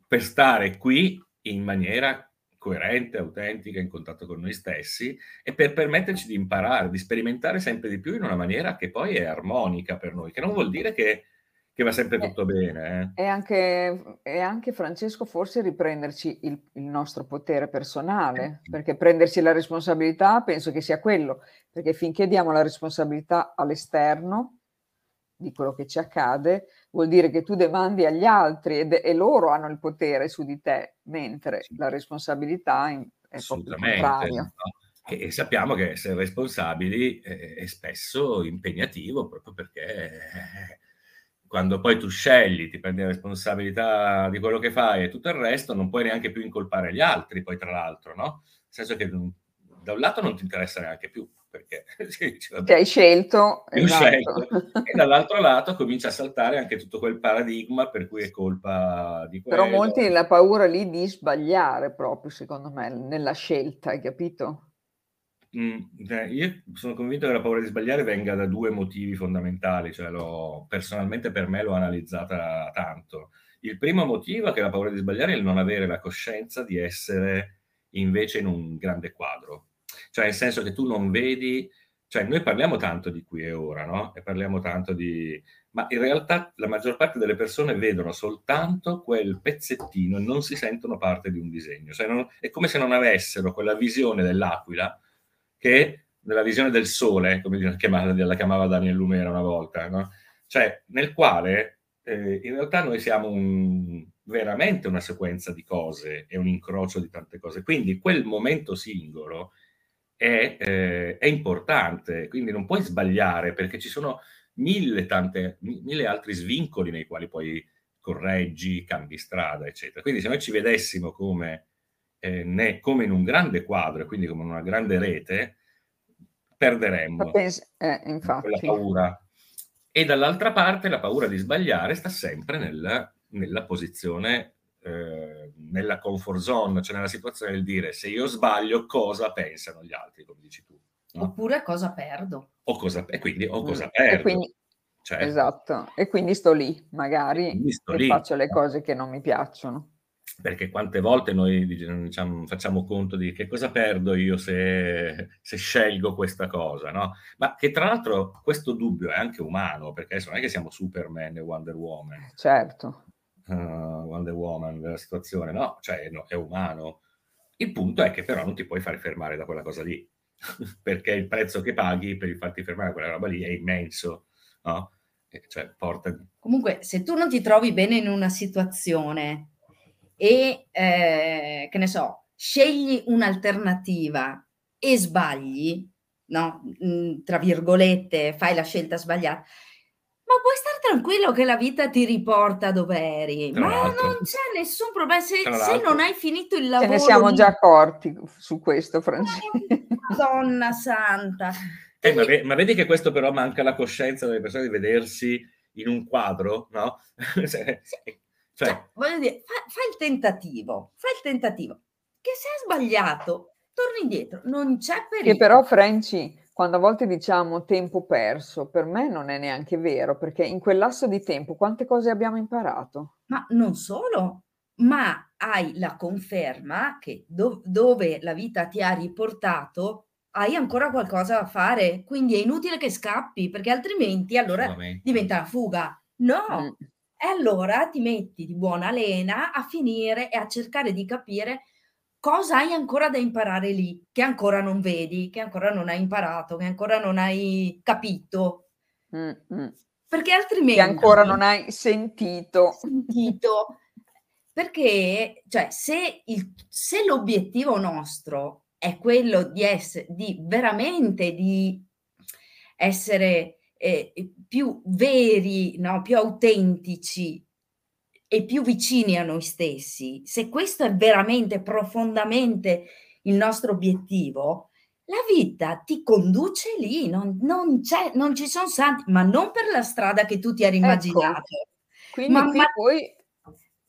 S2: per stare qui in maniera coerente, autentica, in contatto con noi stessi e per permetterci di imparare, di sperimentare sempre di più in una maniera che poi è armonica per noi, che non vuol dire che, che va sempre
S1: Eh,
S2: tutto bene. eh.
S1: E anche, e anche, Francesco forse riprenderci il, il nostro potere personale, perché prendersi la responsabilità penso che sia quello, perché finché diamo la responsabilità all'esterno di quello che ci accade, vuol dire che tu demandi agli altri ed- e loro hanno il potere su di te, mentre
S2: Sì.
S1: la responsabilità è proprio il
S2: Assolutamente.
S1: contrario.
S2: no? E, sappiamo che essere responsabili è, è spesso impegnativo proprio perché eh, quando poi tu scegli, ti prendi la responsabilità di quello che fai e tutto il resto, non puoi neanche più incolpare gli altri, poi tra l'altro, no? Nel senso che mm, da un lato non ti interessa neanche più, perché (laughs) sì, vabbè,
S1: hai scelto, esatto.
S2: scelto. e dall'altro (laughs) lato comincia a saltare anche tutto quel paradigma per cui è colpa di quello.
S1: Però molti hanno la paura lì di sbagliare proprio, secondo me, nella scelta, hai capito?
S2: Mm, eh, io sono convinto che la paura di sbagliare venga da due motivi fondamentali, cioè l'ho, personalmente per me l'ho analizzata tanto. Il primo motivo è che la paura di sbagliare è il non avere la coscienza di essere invece in un grande quadro, cioè nel senso che tu non vedi, cioè noi parliamo tanto di qui e ora, no? E parliamo tanto di... ma in realtà la maggior parte delle persone vedono soltanto quel pezzettino e non si sentono parte di un disegno, cioè non- è come se non avessero quella visione dell'aquila che nella visione del sole, come la chiamava, la chiamava Daniel Lumera una volta, no? cioè nel quale eh, in realtà noi siamo un- veramente una sequenza di cose e un incrocio di tante cose. Quindi quel momento singolo è, eh, è importante, quindi non puoi sbagliare perché ci sono mille, tante, mi- mille altri svincoli nei quali poi correggi, cambi strada, eccetera. Quindi se noi ci vedessimo come, eh, ne- come in un grande quadro, e quindi come in una grande rete, perderemmo
S1: pens- eh,
S2: quella
S1: infatti,
S2: paura. E dall'altra parte la paura di sbagliare sta sempre nella, nella posizione, eh, nella comfort zone, cioè nella situazione del dire se io sbaglio cosa pensano gli altri, come dici tu. no?
S3: Oppure cosa perdo?
S2: O cosa, e quindi o cosa
S1: Mm.
S2: perdo.
S1: E quindi,
S2: certo.
S1: esatto, e quindi sto lì, magari,
S2: Quindi sto
S1: e
S2: lì.
S1: faccio le cose che non mi piacciono.
S2: Perché quante volte noi diciamo, facciamo conto di che cosa perdo io se, se scelgo questa cosa, no? Ma che tra l'altro questo dubbio è anche umano, perché adesso non è che siamo Superman e Wonder Woman,
S1: Certo,
S2: uh, Wonder Woman della situazione, no, cioè no, è umano. Il punto è che però non ti puoi fare fermare da quella cosa lì, (laughs) perché il prezzo che paghi per farti fermare quella roba lì è immenso, no? Cioè, porta...
S3: Comunque, se tu non ti trovi bene in una situazione e, eh, che ne so, scegli un'alternativa e sbagli, no? Mm, Tra virgolette, fai la scelta sbagliata, ma puoi stare tranquillo che la vita ti riporta dove eri,
S2: Tra
S3: ma
S2: l'altro.
S3: non c'è nessun problema. Se, se non hai finito il
S1: ce
S3: lavoro,
S1: ne siamo
S3: lì-
S1: già accorti su questo, Francesco.
S3: Madonna santa.
S2: Eh, ma, ve- ma vedi che questo però manca la coscienza delle persone di vedersi in un quadro, no? (laughs) cioè,
S3: Sì.
S2: cioè,
S3: Cioè, voglio dire, fa, fa il tentativo, fa il tentativo. Che se è sbagliato, torni indietro, non c'è pericolo.
S1: Che però, Franci, quando a volte diciamo tempo perso, per me non è neanche vero, perché in quel lasso di tempo quante cose abbiamo imparato?
S3: Ma non solo, ma hai la conferma che do- dove la vita ti ha riportato, hai ancora qualcosa da fare, quindi è inutile che scappi, perché altrimenti allora diventa una fuga. No,
S1: Mm.
S3: E allora ti metti di buona lena a finire e a cercare di capire cosa hai ancora da imparare lì, che ancora non vedi, che ancora non hai imparato, che ancora non hai capito,
S1: Mm, mm.
S3: perché altrimenti
S1: Che ancora non hai sentito.
S3: sentito. Perché, cioè, se, il- se l'obiettivo nostro è quello di essere, di veramente di essere eh, più veri, no? più autentici e più vicini a noi stessi, se questo è veramente profondamente il nostro obiettivo, la vita ti conduce lì, non, non, non ci sono santi, ma non per la strada che tu ti eri ecco. immaginato. Ecco.
S1: Quindi ma, qui ma, poi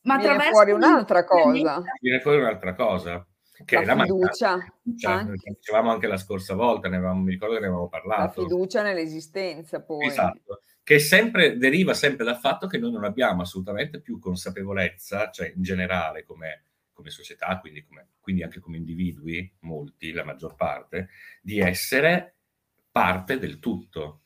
S1: ma viene fuori un'altra cosa.
S2: Viene fuori un'altra cosa che la è la fiducia. Cioè, dicevamo anche la scorsa volta, ne avevamo, mi ricordo che ne avevamo parlato.
S1: La fiducia nell'esistenza poi.
S2: Esatto, che sempre, deriva sempre dal fatto che noi non abbiamo assolutamente più consapevolezza, cioè in generale come, come società, quindi, come, quindi anche come individui, molti, la maggior parte, di essere parte del tutto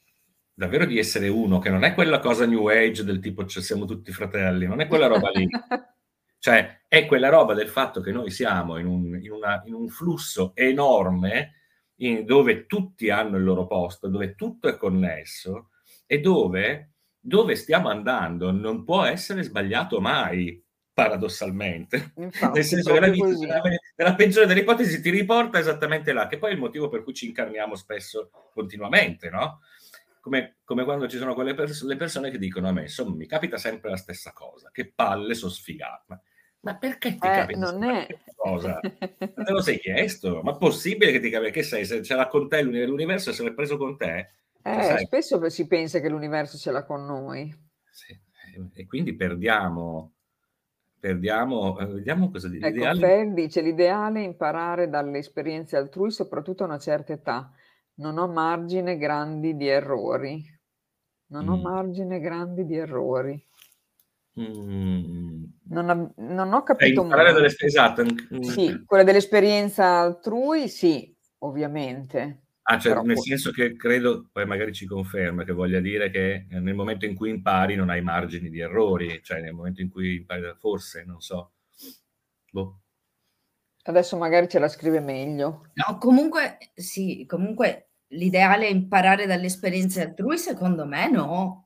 S2: davvero di essere uno, che non è quella cosa new age del tipo cioè, siamo tutti fratelli, non è quella roba lì. (laughs) Cioè, è quella roba del fatto che noi siamo in un, in una, in un flusso enorme in, dove tutti hanno il loro posto, dove tutto è connesso e dove, dove stiamo andando non può essere sbagliato mai, paradossalmente. Infatti, Nel senso che la vita, nella, nella peggiore delle ipotesi, ti riporta esattamente là, che poi è il motivo per cui ci incarniamo spesso continuamente, no? Come, come, quando ci sono quelle pers- le persone che dicono a me, insomma, mi capita sempre la stessa cosa, che palle, sono sfigato. Ma perché ti eh, non è... cosa? (laughs) Ma te lo sei chiesto? Ma è possibile che ti capita? Che sei? Se ce l'ha con te l'universo e se l'è preso con te?
S1: Eh, spesso si pensa che l'universo ce l'ha con noi.
S2: Sì. E quindi perdiamo, perdiamo, eh, vediamo cosa
S1: dice. Ecco, l'ideale... dice l'ideale è imparare dalle esperienze altrui, soprattutto a una certa età. Non ho margine grandi di errori. Non mm. ho margine grandi di errori. Mm. Non, ho, non, ho capito
S2: molto. Delle, esatto.
S1: Sì, quella dell'esperienza altrui, sì, ovviamente.
S2: Ah, cioè, Però, nel senso che credo, poi magari ci conferma, che voglia dire che nel momento in cui impari non hai margini di errori, cioè nel momento in cui impari, forse, non so. Boh.
S1: Adesso magari ce la scrive meglio.
S3: No, comunque, sì, comunque l'ideale è imparare dalle esperienze altrui, secondo me no.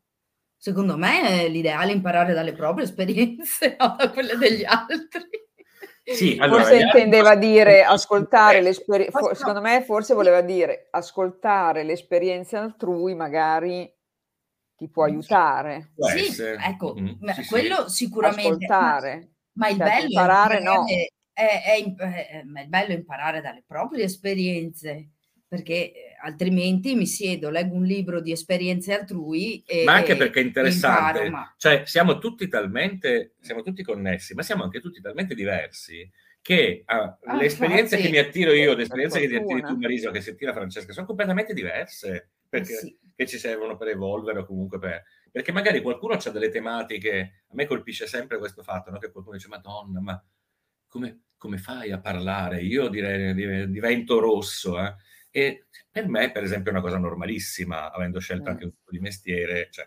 S3: Secondo me è l'ideale imparare dalle proprie esperienze, (laughs) non da quelle degli altri.
S1: Sì, allora, forse intendeva altri... dire ascoltare l'esperienza, secondo me forse voleva dire ascoltare l'esperienza altrui magari ti può aiutare.
S3: Sì, ecco, mm-hmm. sì, quello sì. sicuramente. Ascoltare. Ma, ma il cioè, bello imparare, no. È, è, è, è, il bello imparare dalle proprie esperienze perché eh, altrimenti mi siedo, leggo un libro di esperienze altrui. E,
S2: ma anche perché è interessante, imparo, ma... cioè siamo tutti talmente, siamo tutti connessi, ma siamo anche tutti talmente diversi che ah, ah, le esperienze sì. che mi attiro io, le esperienze che ti attiri tu Marisa, che si attira Francesca, sono completamente diverse perché sì. che ci servono per evolvere o comunque per... Perché magari qualcuno ha delle tematiche, a me colpisce sempre questo fatto, no? che qualcuno dice, madonna, ma come, come fai a parlare? Io direi, divento rosso, eh? E per me, per esempio, è una cosa normalissima, avendo scelto mm. anche un tipo di mestiere. Cioè,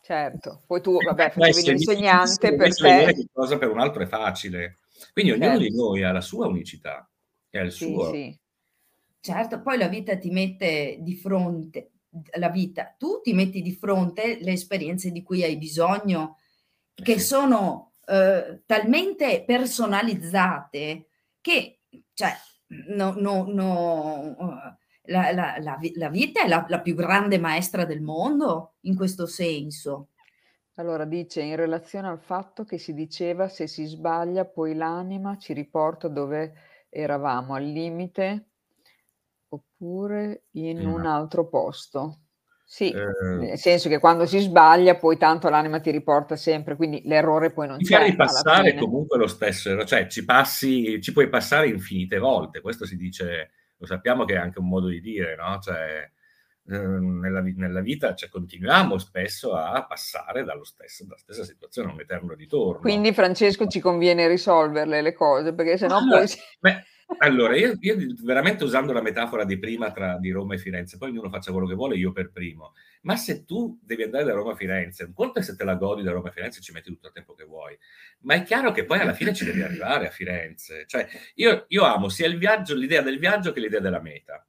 S1: certo, poi tu, vabbè, facevi l'insegnante, per te...
S2: Cosa per un altro è facile. Quindi ognuno certo. di noi ha la sua unicità e ha il sì, suo... Sì.
S3: Certo, poi la vita ti mette di fronte, la vita, tu ti metti di fronte le esperienze di cui hai bisogno, eh che sì. sono eh, talmente personalizzate che, cioè, no, no, no, la, la, la, la vita è la, la più grande maestra del mondo in questo senso.
S1: Allora dice in relazione al fatto che si diceva se si sbaglia poi l'anima ci riporta dove eravamo al limite oppure in un altro posto. Sì, eh, nel senso che quando si sbaglia poi tanto l'anima ti riporta sempre, quindi l'errore poi non c'è.
S2: Devi passare comunque lo stesso, cioè ci, passi, ci puoi passare infinite volte, questo si dice, lo sappiamo che è anche un modo di dire, no? Cioè, nella, nella, vita cioè, continuiamo spesso a passare dallo stesso, dalla stessa situazione a un eterno ritorno.
S1: Quindi Francesco ci conviene risolverle le cose, perché sennò allora, poi...
S2: Beh, allora, io, io, veramente usando la metafora di prima tra di Roma e Firenze, poi ognuno faccia quello che vuole, io per primo. Ma se tu devi andare da Roma a Firenze, un conto è se te la godi da Roma a Firenze ci metti tutto il tempo che vuoi, ma è chiaro che poi alla fine ci devi arrivare a Firenze. Cioè, io, io amo sia il viaggio, l'idea del viaggio che l'idea della meta.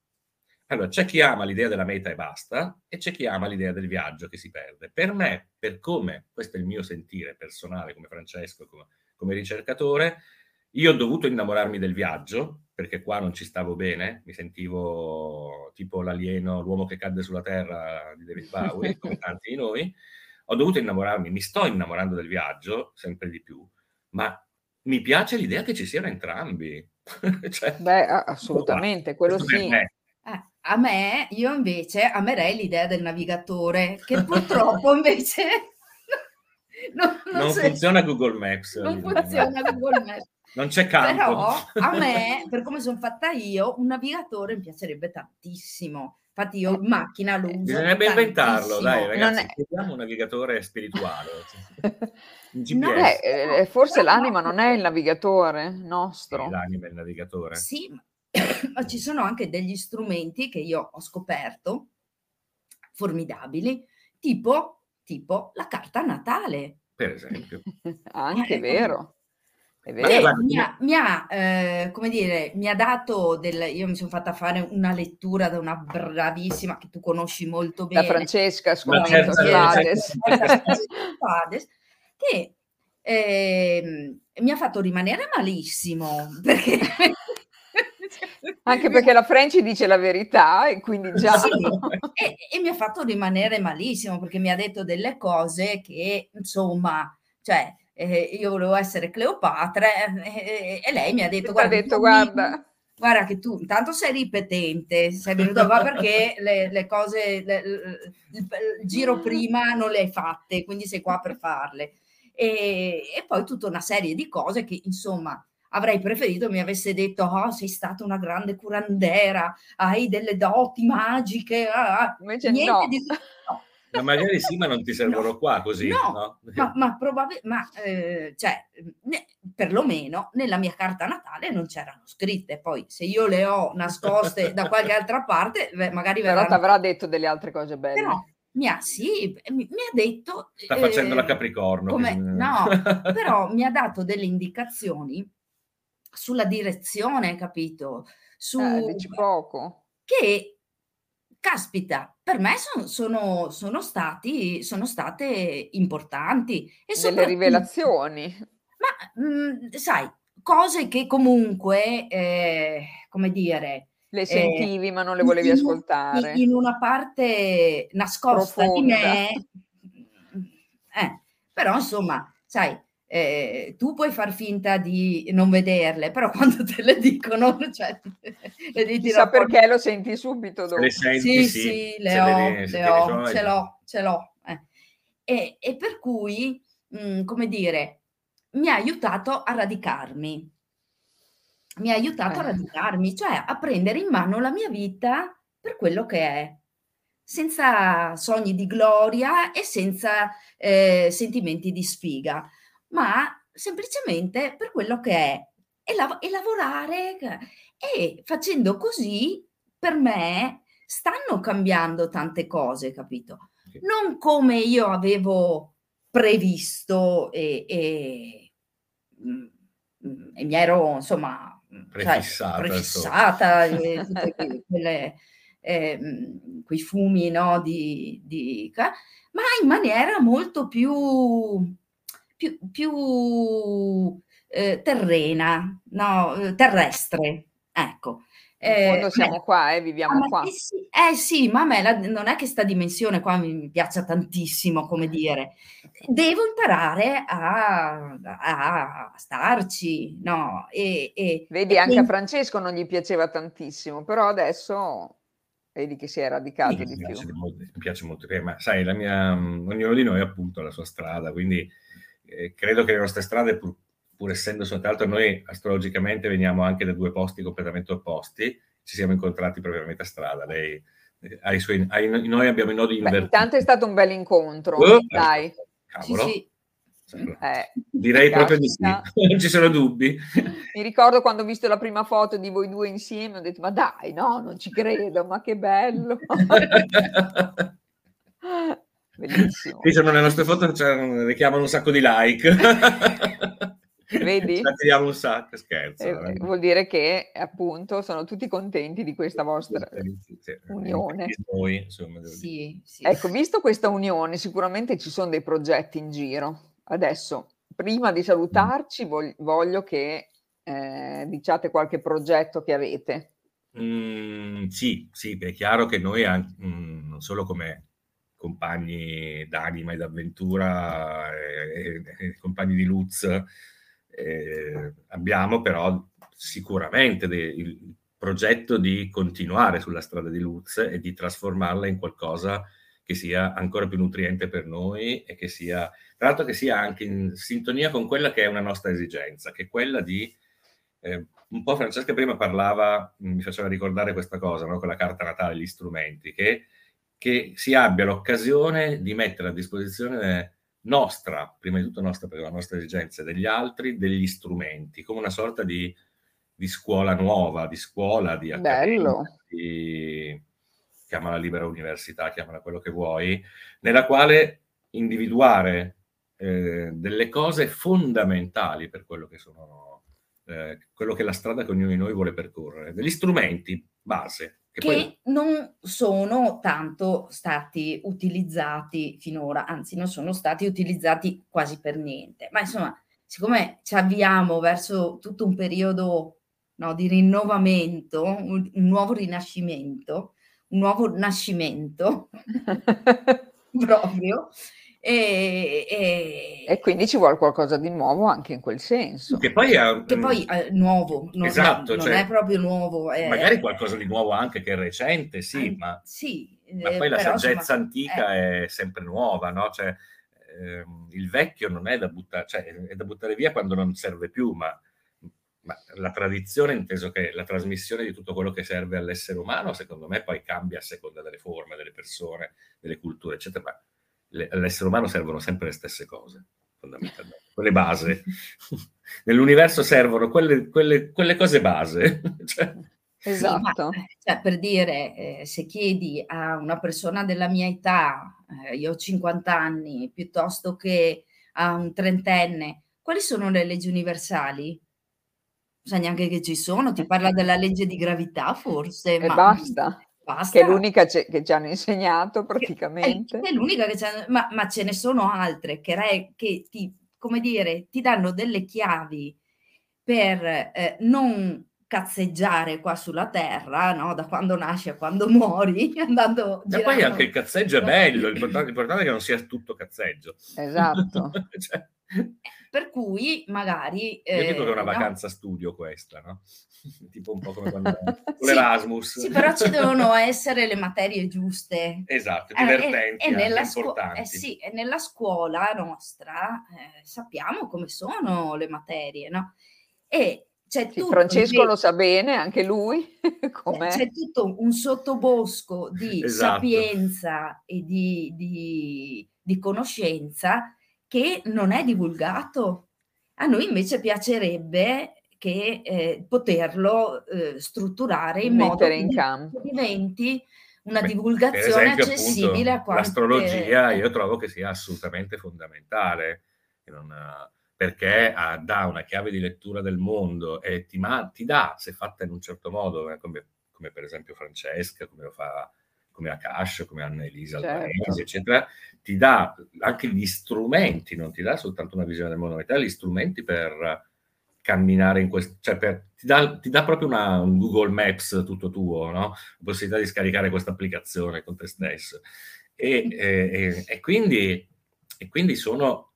S2: Allora, c'è chi ama l'idea della meta e basta, e c'è chi ama l'idea del viaggio che si perde. Per me, per come, questo è il mio sentire personale come Francesco, come, come ricercatore, io ho dovuto innamorarmi del viaggio, perché qua non ci stavo bene, mi sentivo tipo l'alieno, l'uomo che cadde sulla terra di David Bowie, (laughs) come tanti di noi. Ho dovuto innamorarmi, mi sto innamorando del viaggio sempre di più, ma mi piace l'idea che ci siano entrambi. (laughs)
S1: cioè, Beh, assolutamente, quello sì.
S3: Eh, a me, io invece amerei l'idea del navigatore, che purtroppo invece (laughs)
S2: non, non, non funziona Google Maps.
S3: Non funziona Google Maps. (laughs)
S2: Non c'è campo.
S3: Però a me, (laughs) per come sono fatta io, un navigatore mi piacerebbe tantissimo. Infatti io in macchina lo uso.
S2: Bisognerebbe inventarlo, dai ragazzi, è... un navigatore spirituale.
S1: no, beh, eh, forse l'anima non è il navigatore nostro.
S2: L'anima è il navigatore.
S3: Sì, ma ci sono anche degli strumenti che io ho scoperto, formidabili, tipo, tipo la carta natale.
S2: Per esempio. (laughs)
S1: anche eh, vero.
S3: Guarda, mi ha, mi ha eh, come dire, mi ha dato del, io mi sono fatta fare una lettura da una bravissima che tu conosci molto bene.
S1: Da Francesca Scomento Spades. (laughs)
S3: che eh, mi ha fatto rimanere malissimo (laughs) perché (laughs)
S1: anche perché la French dice la verità e quindi già... Sì, (laughs)
S3: e, e, mi ha fatto rimanere malissimo perché mi ha detto delle cose che, insomma, cioè, eh, io volevo essere Cleopatra eh, e lei mi ha detto,
S1: guarda, detto, guarda,
S3: guarda che tu intanto sei ripetente, sei venuto qua perché le, le cose, le, il, il, giro prima non le hai fatte, quindi sei qua per farle. E, e, poi tutta una serie di cose che insomma avrei preferito mi avesse detto oh, sei stata una grande curandera, hai delle doti magiche, ah,
S1: ah. invece niente no. di (laughs)
S2: ma magari sì, ma non ti servono no, qua così.
S3: No, no? ma, ma probabilmente, ma eh, cioè, ne, perlomeno nella mia carta natale non c'erano scritte. Poi se io le ho nascoste (laughs) da qualche altra parte, magari
S1: verranno... Però ti avrà detto delle altre cose belle.
S3: Però, mi ha, sì, mi, mi ha detto...
S2: Sta facendo eh, la Capricorno.
S3: Come, no, (laughs) però mi ha dato delle indicazioni sulla direzione, capito? Su,
S1: eh, dici poco.
S3: Che caspita, per me son, sono, sono, stati, sono state importanti.
S1: E Delle rivelazioni.
S3: Ma mh, mhmm, sai, cose che comunque, eh, come dire...
S1: Le eh, sentivi eh, ma non le volevi
S3: in,
S1: ascoltare.
S3: In una parte nascosta Profonda. di me. Eh, però insomma, sai, eh, tu puoi far finta di non vederle, però (laughs) quando te le dicono, cioè,
S1: le dici Chissà perché lo senti subito dopo.
S2: Le senti,
S3: sì, sì, sì le ho, le, le ho ce l'ho, ce l'ho. Eh. E, e, per cui, mh, mm, come dire, mi ha aiutato a radicarmi. Mi ha aiutato eh. a radicarmi, cioè a prendere in mano la mia vita per quello che è, senza sogni di gloria e senza eh, sentimenti di sfiga ma semplicemente per quello che è e, lav- e lavorare e facendo così per me stanno cambiando tante cose, capito? Non come io avevo previsto e, e, mm, mm, e mi ero insomma
S2: prefissata,
S3: cioè, prefissata e, (laughs) quelle, eh, quei fumi no, di, di, ma in maniera molto più più, più eh, terrena, no, eh, terrestre. Ecco.
S1: Eh, siamo me, qua, eh, viviamo qua.
S3: Eh sì, eh sì, ma a me la, non è che sta dimensione qua mi, mi piaccia tantissimo, come dire. Devo imparare a, a, a starci, no? E, e,
S1: Vedi, e anche quindi... a Francesco non gli piaceva tantissimo, però adesso vedi che si è radicato sì, di
S2: mi
S1: più.
S2: Molto, mi piace molto, ma sai, la mia, ognuno di noi appunto ha la sua strada, quindi eh, credo che le nostre strade, pur, pur essendo soltanto noi astrologicamente veniamo anche da due posti completamente opposti, ci siamo incontrati proprio a metà strada. Lei eh, ha i suoi, ha i, noi abbiamo i nodi invertiti.
S1: Intanto è stato un bel incontro, uh, dai.
S2: Cavolo. Sì, sì. Eh, Direi proprio di sì, (laughs) non ci sono dubbi.
S1: Mi ricordo quando ho visto la prima foto di voi due insieme, ho detto ma dai, no, non ci credo, ma che bello. (laughs) (laughs) Bellissimo.
S2: Qui sono le nostre foto, cioè, richiamano un sacco di like. (laughs)
S1: Vedi?
S2: Ci un sacco, scherzo.
S1: Eh, vuol dire che appunto sono tutti contenti di questa vostra sì, sì, unione.
S2: Noi, insomma,
S3: sì,
S1: ecco, visto questa unione, sicuramente ci sono dei progetti in giro. Adesso, prima di salutarci, voglio che eh, diciate qualche progetto che avete.
S2: Mm, sì, sì, è chiaro che noi, anche, mm, non solo come compagni d'anima e d'avventura e, e compagni di Luz, eh, abbiamo però sicuramente dei, il progetto di continuare sulla strada di Luz e di trasformarla in qualcosa che sia ancora più nutriente per noi e che sia, tra l'altro, che sia anche in sintonia con quella che è una nostra esigenza, che è quella di eh, un po' Francesca prima parlava, mi faceva ricordare questa cosa, no? con la carta natale, gli strumenti, che, che si abbia l'occasione di mettere a disposizione nostra, prima di tutto nostra per la nostra esigenza, degli altri, degli strumenti, come una sorta di, di scuola nuova, di scuola, di accademia, di, chiamala libera università, chiamala quello che vuoi, nella quale individuare eh, delle cose fondamentali per quello che sono eh, quello che è la strada che ognuno di noi vuole percorrere, degli strumenti base.
S3: Che, che poi... non sono tanto stati utilizzati finora, anzi non sono stati utilizzati quasi per niente. Ma insomma, siccome ci avviamo verso tutto un periodo no, di rinnovamento, un, un nuovo rinascimento, un nuovo nascimento (laughs) (laughs) proprio,
S1: e, e, e, quindi ci vuole qualcosa di nuovo anche in quel senso.
S3: Che poi è, che poi è nuovo, non, esatto, non cioè, è proprio nuovo. È,
S2: magari qualcosa di nuovo anche che è recente, sì, eh, ma,
S3: sì,
S2: ma poi la saggezza insomma, antica eh. è sempre nuova, no? Cioè, ehm, il vecchio non è da buttare, cioè, è da buttare via quando non serve più, ma, ma la tradizione, inteso che la trasmissione di tutto quello che serve all'essere umano, secondo me poi cambia a seconda delle forme, delle persone, delle culture, eccetera. Ma all'essere umano servono sempre le stesse cose, fondamentalmente, quelle base. (laughs) Nell'universo servono quelle, quelle, quelle cose base. (laughs)
S1: cioè, Esatto.
S3: Sì, ma, cioè, per dire, eh, se chiedi a una persona della mia età, eh, io ho 50 anni, piuttosto che a un trentenne, quali sono le leggi universali? Non sa neanche che ci sono, ti parla della legge di gravità forse.
S1: E ma, basta. Basta. Che è l'unica ce- che ci hanno insegnato praticamente.
S3: È, è l'unica che ci hanno, ma, ma, ce ne sono altre che, re, che ti, come dire, ti danno delle chiavi per eh, non cazzeggiare qua sulla terra, no? da quando nasci a quando muori, (laughs) andando...
S2: E poi anche il cazzeggio è (laughs) bello, l'importante, l'importante è che non sia tutto cazzeggio.
S1: Esatto. (laughs) cioè,
S3: per cui magari...
S2: Io eh, dico che è una eh, vacanza no? studio questa, no? (laughs) tipo un po' come quando (laughs) sì, l'Erasmus.
S3: Sì, però ci (laughs) devono essere le materie giuste.
S2: Esatto, divertenti,
S3: eh, e, e nella scu- eh, sì, e nella scuola nostra eh, sappiamo come sono le materie, no? E c'è
S1: sì, Francesco invece, lo sa bene, anche lui.
S3: Com'è. C'è tutto un sottobosco di esatto. sapienza e di, di, di conoscenza che non è divulgato. A noi invece piacerebbe che eh, poterlo eh, strutturare in
S1: Mettere
S3: modo
S1: in campo.
S3: che diventi una Beh, divulgazione esempio, accessibile
S2: appunto, a quanti L'astrologia io trovo che sia assolutamente fondamentale, non, perché ha, dà una chiave di lettura del mondo e ti, ma, ti dà, se fatta in un certo modo, eh, come, come, per esempio Francesca, come lo fa come Akash, come Anna Elisa certo. Eccetera, ti dà anche gli strumenti, non ti dà soltanto una visione del mondo, ma ti dà gli strumenti per camminare in questo, cioè per, ti, dà, ti, dà, proprio una, un Google Maps tutto tuo, no? la possibilità di scaricare questa applicazione con te stesso. E, e, e, quindi, e quindi sono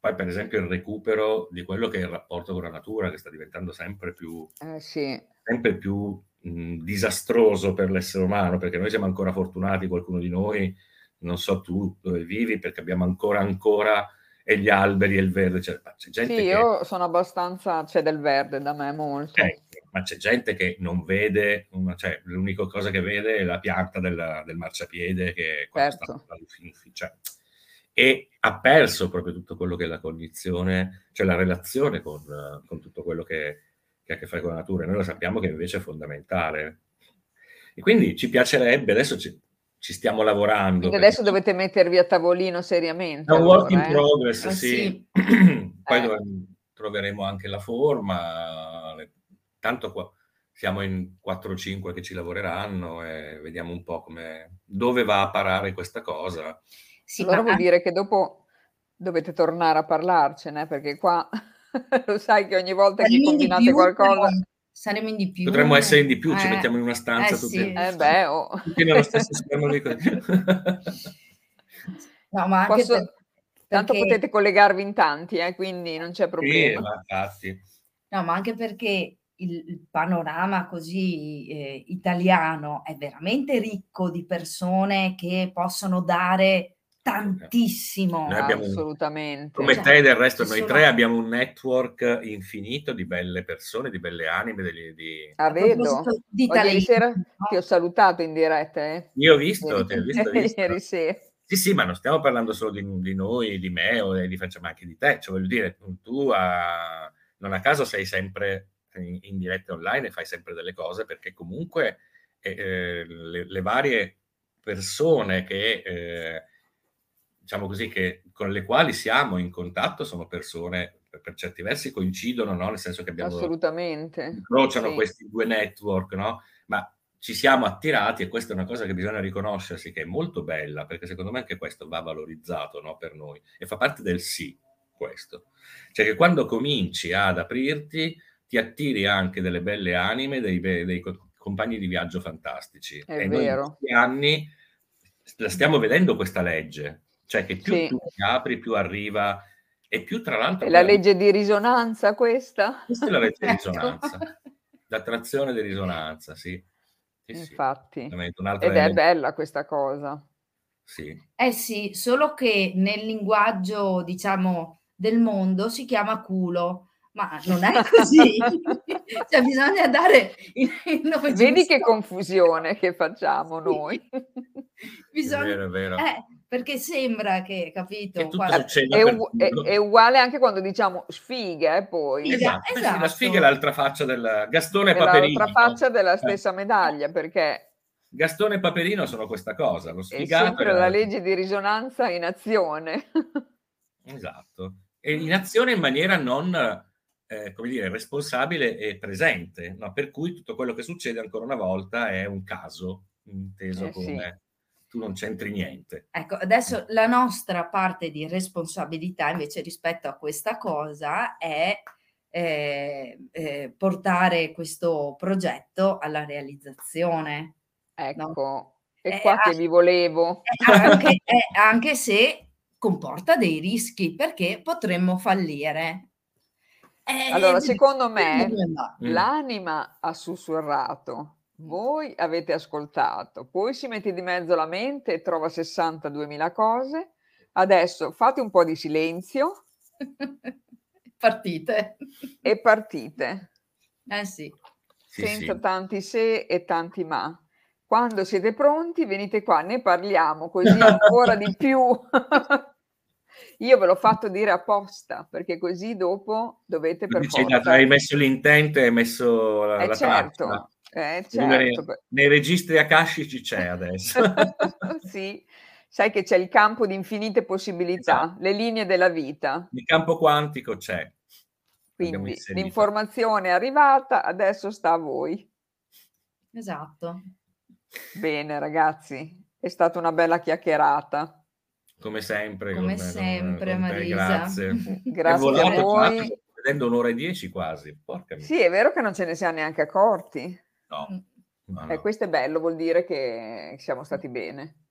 S2: poi per esempio il recupero di quello che è il rapporto con la natura che sta diventando sempre più,
S1: eh, sì.
S2: sempre più mh, disastroso per l'essere umano, perché noi siamo ancora fortunati, qualcuno di noi, non so tu dove vivi, perché abbiamo ancora ancora e gli alberi e il verde. Cioè, c'è gente
S1: sì,
S2: che...
S1: io sono abbastanza, c'è del verde da me molto.
S2: Eh, ma c'è gente che non vede, una, cioè l'unica cosa che vede è la pianta del, del marciapiede che
S1: certo.
S2: cioè, e ha perso proprio tutto quello che è la cognizione, cioè la relazione con, con tutto quello che, che ha a che fare con la natura. Noi lo sappiamo che invece è fondamentale. E quindi ci piacerebbe, adesso ci, ci stiamo lavorando.
S1: Quindi adesso dovete mettervi a tavolino seriamente.
S2: È un allora, work in eh? progress, ah, sì. sì. (clears throat) Poi eh. troveremo anche la forma, tanto qua siamo in 4-5 che ci lavoreranno e vediamo un po' come, dove va a parare questa cosa.
S1: Sì, allora vuol dire che dopo dovete tornare a parlarcene, perché qua (laughs) Lo sai che ogni volta saremo che combinate più, qualcosa...
S3: Saremo in di più.
S2: Potremmo essere in di più, eh, ci mettiamo in una stanza
S1: eh,
S2: tutti,
S1: sì. eh beh, oh.
S2: tutti nello stesso schermo lì. (laughs)
S3: no, ma anche
S1: Posso... per, Tanto potete collegarvi in tanti, eh, quindi non c'è problema.
S2: Sì.
S3: No, ma anche perché il, il panorama così eh, italiano è veramente ricco di persone che possono dare tantissimo.
S2: Noi abbiamo
S1: Assolutamente.
S2: come
S3: Cioè,
S2: te del resto, noi
S3: sono-
S2: tre abbiamo un network infinito di belle persone, di belle anime. degli- di-
S1: Ah, vedo.
S3: di
S1: ieri sera ti ho salutato in diretta, eh?
S2: Io ho visto, ti ho visto, visto.
S1: Ieri sera.
S2: Sì, sì, ma non stiamo parlando solo di, di noi, di me o di Francia, ma anche di te. Cioè, voglio dire, tu a- non a caso sei sempre in, in diretta online e fai sempre delle cose perché comunque eh, eh, le, le varie persone che, eh, diciamo così, che, con le quali siamo in contatto sono persone per, per certi versi coincidono, no? Nel senso che abbiamo
S1: Assolutamente.
S2: incrociano
S1: Sì.
S2: questi due network, no? Ma ci siamo attirati e questa è una cosa che bisogna riconoscersi, che è molto bella, perché secondo me anche questo va valorizzato no, per noi e fa parte del sì, questo. Cioè che quando cominci ad aprirti, ti attiri anche delle belle anime, dei, be- dei co- compagni di viaggio fantastici.
S1: È
S2: e noi in
S1: vero.
S2: questi anni la stiamo vedendo questa legge, cioè che più
S1: Sì.
S2: tu ti apri, più arriva e più tra l'altro...
S1: È la legge di risonanza questa?
S2: Questa è la legge di (laughs)
S3: Ecco.
S2: risonanza, l'attrazione di risonanza, sì. Sì, sì,
S1: Infatti.
S2: un'altra
S1: Ed è
S2: ele-
S1: bella questa cosa.
S2: sì.
S3: Eh sì, solo che nel linguaggio, diciamo, del mondo si chiama culo, ma non è così. (laughs) cioè bisogna dare il il nome
S1: Vedi che
S3: giusto.
S1: confusione che facciamo noi.
S2: È
S3: Bisogna...
S2: vero, è vero.
S3: Eh, perché sembra che, capito?
S2: Che
S3: guarda-
S1: È, u- è- è uguale anche quando diciamo sfiga, eh, poi.
S3: Sfiga,
S2: Esatto, sì,
S3: esatto.
S2: la sfiga è l'altra faccia del Gastone e
S1: È
S2: Paperino.
S1: l'altra faccia della
S2: Eh,
S1: stessa medaglia, perché
S2: Gastone e Paperino sono questa cosa, lo
S1: è
S2: sfigato
S1: sempre
S2: e
S1: la legge di risonanza in azione. (laughs)
S2: Esatto. E in azione in maniera non, eh, come dire, responsabile e presente, no? per cui tutto quello che succede ancora una volta è un caso, inteso
S1: Eh, sì.
S2: Tu non c'entri niente.
S3: Ecco, adesso la nostra parte di responsabilità invece rispetto a questa cosa è eh, eh, portare questo progetto alla realizzazione.
S1: Ecco, è
S3: Eh,
S1: qua che vi volevo.
S3: Eh, anche, eh, anche se comporta dei rischi perché potremmo fallire. Eh,
S1: Allora, secondo me?
S2: Mm.
S1: l'anima ha sussurrato, voi avete ascoltato, poi si mette di mezzo la mente e trova 62.000 cose. Adesso fate un po' di silenzio (laughs)
S3: Partite.
S1: e partite,
S3: Eh sì.
S1: Senza
S2: sì.
S1: tanti se e tanti ma. Quando siete pronti, venite qua, ne parliamo così ancora di più. (laughs) Io ve l'ho fatto dire apposta, perché così dopo dovete per
S2: Dici,
S1: forza.
S2: hai messo l'intento e hai messo la,
S1: Eh
S2: la
S1: certo,
S2: traccia.
S1: Eh
S2: nei-
S1: certo. per-
S2: Nei registri akashici c'è adesso. (laughs)
S1: sì, sai che c'è il campo di infinite possibilità,
S2: Esatto.
S1: le linee della vita.
S2: Il campo quantico c'è.
S1: Quindi l'informazione è arrivata, adesso sta a voi.
S3: Esatto.
S1: Bene, ragazzi, è stata una bella chiacchierata.
S2: Come sempre.
S3: Come
S2: con-
S3: sempre,
S2: con
S3: Marisa.
S2: Grazie. (laughs)
S1: Grazie a voi.
S2: sto vedendo un'ora e dieci quasi. Porca miseria.
S1: Sì, è vero che non ce ne siamo neanche accorti.
S2: No, no, no.
S1: E questo è bello, vuol dire che siamo stati bene.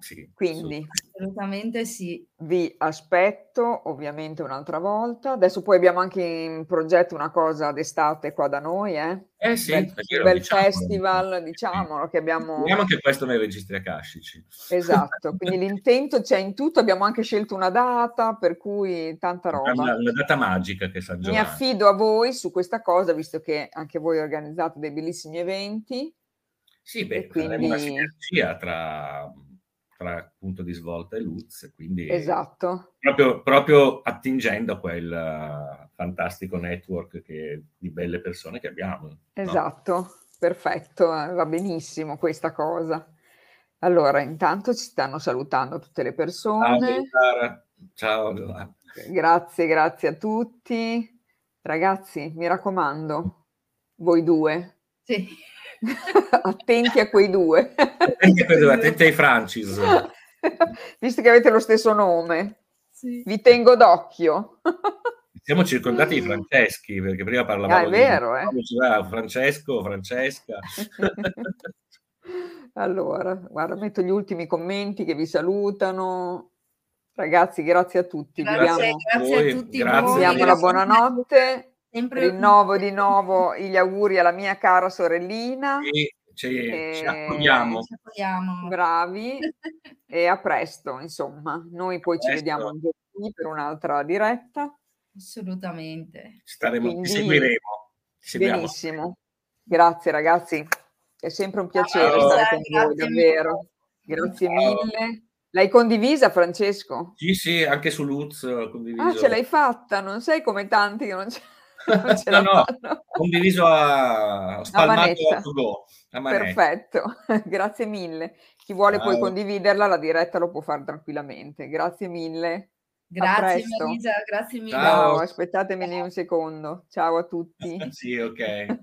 S2: Sì,
S1: Quindi
S3: Assolutamente sì.
S1: vi aspetto ovviamente un'altra volta. Adesso poi abbiamo anche in progetto una cosa d'estate qua da noi, eh?
S2: Eh sì,
S1: bel,
S2: lo
S1: bel
S2: diciamo.
S1: festival, diciamolo, che abbiamo...
S2: Vediamo anche questo nei registri akashici.
S1: Esatto, quindi l'intento c'è in tutto, abbiamo anche scelto una data, per cui tanta roba.
S2: Una, una data magica che San
S1: Mi
S2: Giovanni.
S1: affido a voi su questa cosa, visto che anche voi organizzate dei bellissimi eventi.
S2: Sì, beh,
S1: quindi-
S2: una sinergia tra, tra punto di svolta e Luz, quindi
S1: Esatto,
S2: proprio, proprio attingendo a quel eh, fantastico network che- di belle persone che abbiamo. no?
S1: esatto, perfetto, eh, va benissimo questa cosa. Allora, intanto ci stanno salutando tutte le
S2: Ciao,
S1: persone.
S2: Sara. Ciao.
S1: Grazie, grazie a tutti. Ragazzi, mi raccomando, voi due,
S3: Sì. (laughs)
S1: attenti a quei due.
S2: Attenti a quello- attenti ai Francis. (laughs)
S1: Visto che avete lo stesso nome,
S3: Sì.
S1: vi tengo d'occhio.
S2: Siamo circondati di Franceschi, perché prima parlavamo
S1: ah, è vero, di...
S2: eh? Francesco, Francesca. (laughs)
S1: allora, guarda, metto gli ultimi commenti che vi salutano. Ragazzi, grazie a tutti.
S3: Grazie, grazie a tutti. Grazie.
S1: Diamo la buonanotte. Sempre Rinnovo di (laughs) nuovo gli auguri alla mia cara sorellina.
S2: E ci, e... ci accogliamo.
S1: Bravi. (laughs) e a presto, insomma. Noi poi ci vediamo giovedì per un'altra diretta.
S3: Assolutamente.
S2: Staremo, Quindi, seguiremo.
S1: benissimo. Grazie ragazzi. È sempre un piacere Ciao. stare con voi, davvero. Grazie mille. L'hai condivisa, Francesco?
S2: Sì, sì, anche su
S1: condiviso. Ah, ce l'hai fatta, non sei come tanti che non ce, (laughs)
S2: non ce no, no, condiviso a spalmato a, go.
S1: Perfetto, (laughs) grazie mille. Chi vuole Ciao. poi condividerla, la diretta lo può fare tranquillamente. Grazie mille.
S3: Grazie Marisa, grazie mille.
S1: Ciao, aspettatemi un secondo. Ciao a tutti. (laughs)
S2: sì, ok.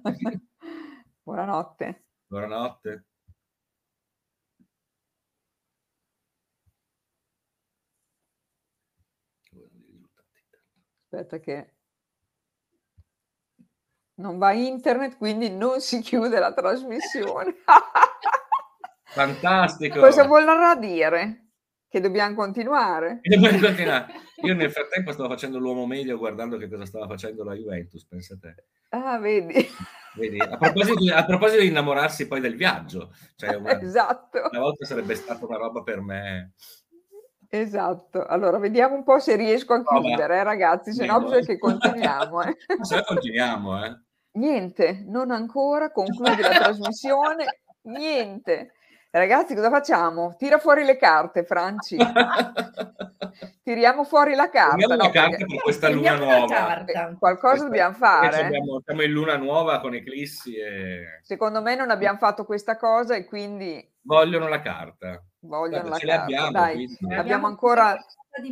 S1: Buonanotte.
S2: Buonanotte.
S1: Aspetta che non va internet, quindi non si chiude la trasmissione. (laughs)
S2: Fantastico.
S1: Cosa vorrà dire? Che dobbiamo continuare?
S2: Dobbiamo continuare. Io nel frattempo stavo facendo l'uomo meglio guardando che cosa stava facendo la Juventus, pensa te.
S1: Ah, vedi.
S2: vedi? A, proposito di, a, proposito di, innamorarsi poi del viaggio, cioè una,
S1: esatto.
S2: una volta sarebbe stata una roba per me.
S1: Esatto, allora vediamo un po' se riesco a chiudere, eh, ragazzi, se no bisogna che continuiamo. Eh. (laughs)
S2: Se no continuiamo, eh.
S1: Niente, non ancora, conclude la (laughs) trasmissione, niente. Ragazzi, cosa facciamo? Tira fuori le carte, Franci. (laughs) Tiriamo fuori la carta.
S2: Tiriamo no, la carta perché... per questa luna nuova.
S1: Qualcosa questa... dobbiamo fare.
S2: Abbiamo, siamo in luna nuova con eclissi. E...
S1: Secondo me non abbiamo fatto questa cosa e quindi...
S2: Vogliono la carta.
S1: Vogliono Guarda, la carta. Abbiamo, Dai, abbiamo ancora...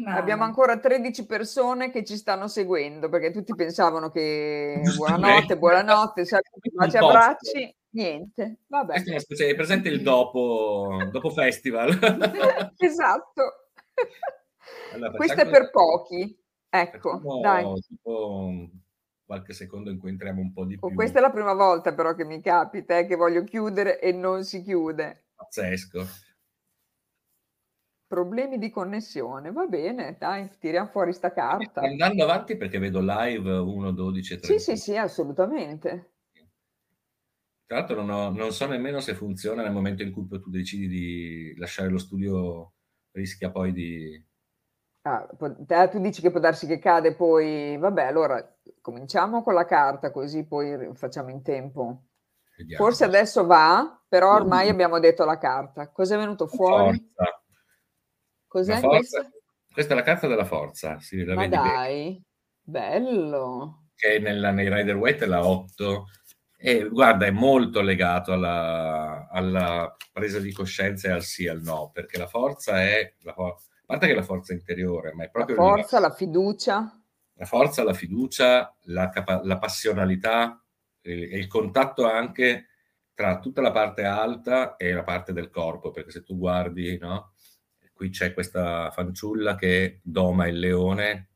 S1: Abbiamo ancora 13 persone che ci stanno seguendo perché tutti pensavano che (laughs) buonanotte, buonanotte, baci abbracci. Niente, vabbè.
S2: Questa è una specie, è presente il dopo, dopo festival. (laughs)
S1: esatto. Allora, Questo è per pochi. Ecco, dai. Tipo
S2: qualche secondo in cui entriamo un po' di oh, più.
S1: Questa è la prima volta però che mi capita, eh, che voglio chiudere e non si chiude.
S2: Pazzesco.
S1: Problemi di connessione, va bene, dai, tiriamo fuori sta carta.
S2: Andando avanti perché vedo live 1, 12, 13.
S1: Sì, sì, sì, assolutamente.
S2: Tra l'altro non, ho, non, so nemmeno se funziona nel momento in cui tu decidi di lasciare lo studio, rischia poi di...
S1: Ah, tu dici che può darsi che cade poi, vabbè, allora cominciamo con la carta così poi facciamo in tempo. Vediamo. Forse adesso va, però ormai abbiamo detto la carta. Cos'è venuto fuori?
S2: Forza.
S1: Cos'è
S2: questa? Questa è la carta della forza, si la
S1: Ma dai, bene. bello.
S2: Che nella, nei Rider Waite è la 8 e guarda, è molto legato alla, alla, presa di coscienza e al sì e al no, perché la forza è, la, a parte che la forza interiore, ma è proprio...
S1: La forza, la fiducia.
S2: La forza, la fiducia, la, capa- la passionalità e il contatto anche tra tutta la parte alta e la parte del corpo, perché se tu guardi, no? Qui c'è questa fanciulla che doma il leone,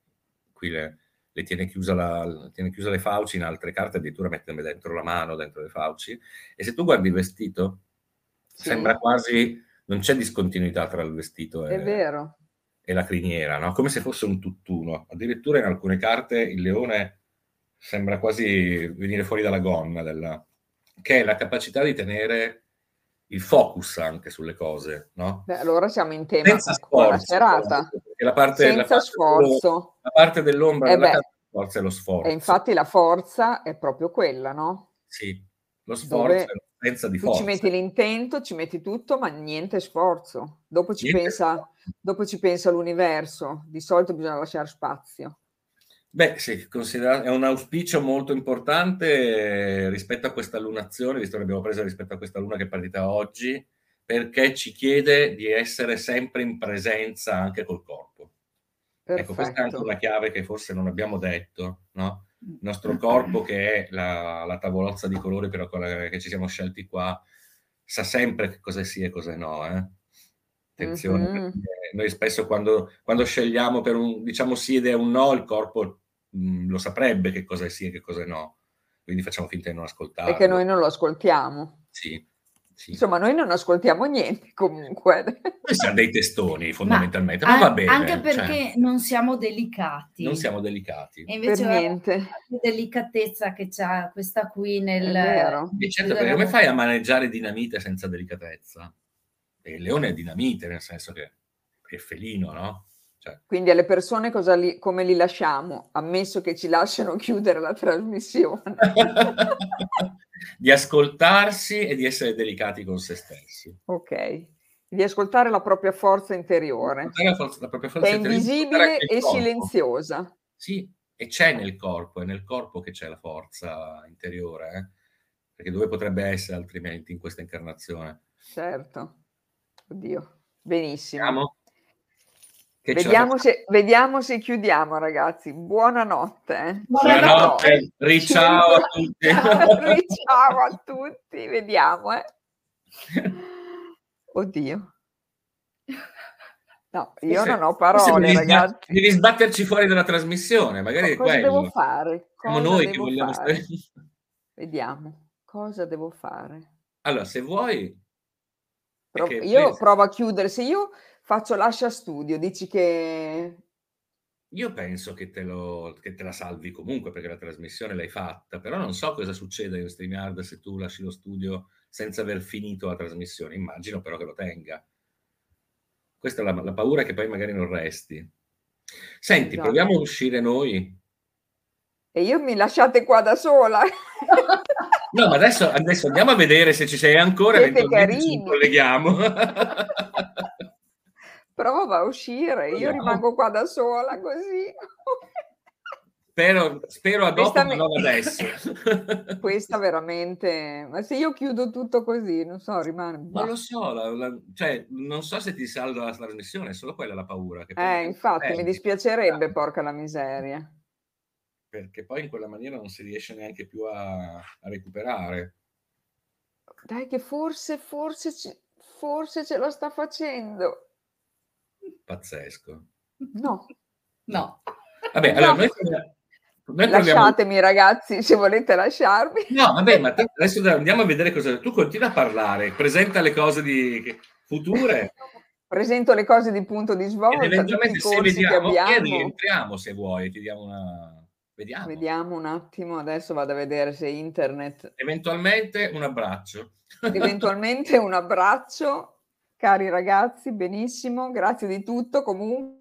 S2: qui le, le tiene, chiusa la, tiene chiuse le fauci, in altre carte addirittura mette dentro la mano, dentro le fauci. E se tu guardi il vestito, sì. sembra quasi, non c'è discontinuità tra il vestito
S1: e,
S2: e la criniera, no? come se fosse un tutt'uno. Addirittura in alcune carte il leone sembra quasi venire fuori dalla gonna, della, che è la capacità di tenere il focus anche sulle cose, no?
S1: Beh, allora siamo in tema Senza sforzo, la serata.
S2: La parte,
S1: Senza
S2: la parte
S1: sforzo.
S2: la parte dell'ombra eh della forza è lo sforzo.
S1: E infatti la forza è proprio quella, no?
S2: Sì, lo sforzo Dove è l'assenza di forza.
S1: ci metti l'intento, ci metti tutto, ma niente sforzo. Dopo ci, niente pensa, sforzo. dopo ci pensa l'universo. Di solito bisogna lasciare spazio.
S2: Beh, sì, è un auspicio molto importante rispetto a questa lunazione, visto che l'abbiamo presa rispetto a questa luna che è partita oggi, perché ci chiede di essere sempre in presenza anche col corpo. Perfetto. Ecco, questa è anche una chiave che forse non abbiamo detto, no? Il nostro corpo, che è la, la tavolozza di colori per la che ci siamo scelti qua, sa sempre che cosa sia e cosa no. Eh? Attenzione, mm-hmm. noi spesso quando, quando, scegliamo per un diciamo sì ed è un no, il corpo mh, lo saprebbe che cosa sia e che cosa no. Quindi facciamo finta di non ascoltarlo.
S1: E che noi non lo ascoltiamo.
S2: Sì, sì.
S1: Insomma, noi non ascoltiamo niente comunque.
S2: Noi siamo dei testoni fondamentalmente,
S3: Ma
S2: ma, va bene.
S3: Anche
S2: cioè,
S3: perché non siamo delicati.
S2: non siamo delicati.
S3: E invece
S1: Per niente.
S3: la delicatezza che c'ha questa qui nel...
S1: È vero.
S2: E certo, perché come fai a maneggiare dinamite senza delicatezza? E il leone è dinamite, nel senso che è felino, no? Cioè,
S1: Quindi alle persone cosa li- come li lasciamo? Ammesso che ci lasciano chiudere la trasmissione. (laughs)
S2: di ascoltarsi e di essere delicati con se stessi.
S1: Ok. Di ascoltare la propria forza interiore,
S2: La, forza- la propria forza
S1: è
S2: interiore,
S1: invisibile e
S2: corpo.
S1: silenziosa.
S2: Sì, e c'è nel corpo, è nel corpo che c'è la forza interiore, eh? perché dove potrebbe essere altrimenti in questa incarnazione?
S1: Certo. Oddio. Benissimo.
S2: Vediamo? Che
S1: Vediamo se, vediamo se chiudiamo, ragazzi. Buonanotte. eh.
S2: Buonanotte, riciao a tutti. (laughs)
S1: Ciao a tutti, vediamo. Eh. Oddio. No, io
S2: Forse-
S1: non ho parole,
S2: devi sbat-
S1: ragazzi.
S2: Devi sbatterci fuori dalla trasmissione, magari è
S1: Cosa
S2: quello.
S1: devo fare?
S2: Siamo
S1: Cosa
S2: noi che vogliamo
S1: fare?
S2: stare...
S1: Vediamo. Cosa devo fare?
S2: Allora, se vuoi...
S1: Pro- io
S2: poi-
S1: provo a chiudere. Se io faccio lascia studio, dici che...
S2: Io penso che te, lo, che te la salvi comunque perché la trasmissione l'hai fatta, però non so cosa succede in StreamYard se tu lasci lo studio senza aver finito la trasmissione. Immagino però che lo tenga. Questa è la, la paura che poi magari non resti. Senti,
S1: Esatto.
S2: proviamo a uscire noi.
S1: E io mi lasciate qua da sola. (laughs)
S2: No, ma adesso, adesso andiamo a vedere se ci sei ancora,
S1: Siete
S2: eventualmente ci
S1: carini.
S2: colleghiamo. (laughs)
S1: Prova a uscire, io
S2: Proviamo.
S1: rimango qua da sola così.
S2: spero, spero a dopo, ma
S1: mi-
S2: non adesso. (laughs)
S1: Questa veramente, ma se io chiudo tutto così, non so, rimane.
S2: Non lo so, la- la- cioè, non so se ti salva la trasmissione, è solo quella la paura. Che
S1: Eh, infatti, mi
S2: perdi.
S1: dispiacerebbe, porca la miseria.
S2: Perché poi in quella maniera non si riesce neanche più a, a recuperare.
S1: Dai, che forse, forse, forse ce la sta facendo.
S2: Pazzesco.
S1: No,
S3: No.
S2: Vabbè,
S1: No.
S2: allora noi, noi
S1: lasciatemi ragazzi, se volete lasciarmi.
S2: No, vabbè, ma te- adesso andiamo a vedere cosa... Tu continua a parlare, presenta le cose di... future
S1: Presento le cose di punto di svolta,
S2: eventualmente se vediamo, e rientriamo se vuoi, ti diamo una... Vediamo.
S1: Vediamo un attimo, adesso vado a vedere se internet
S2: Eventualmente un abbraccio. (laughs)
S1: eventualmente un abbraccio, cari ragazzi, benissimo, grazie di tutto comunque.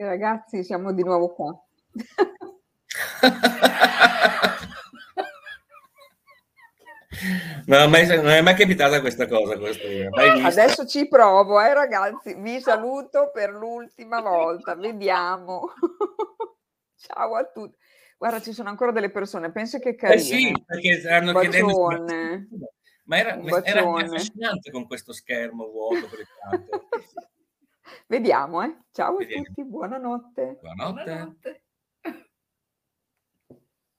S1: E ragazzi, siamo di nuovo qua. (laughs)
S2: No, mai, non è mai capitata questa cosa.
S1: Adesso ci provo, eh, ragazzi. Vi saluto per l'ultima volta. Vediamo. (laughs) Ciao a tutti. Guarda, ci sono ancora delle persone. Pensa che carine. Eh
S2: sì, perché stanno chiedendo. Ma era, era affascinante con questo schermo vuoto. (laughs)
S1: Vediamo, eh. Ciao Vediamo. a tutti, buonanotte.
S2: Buonanotte. buonanotte.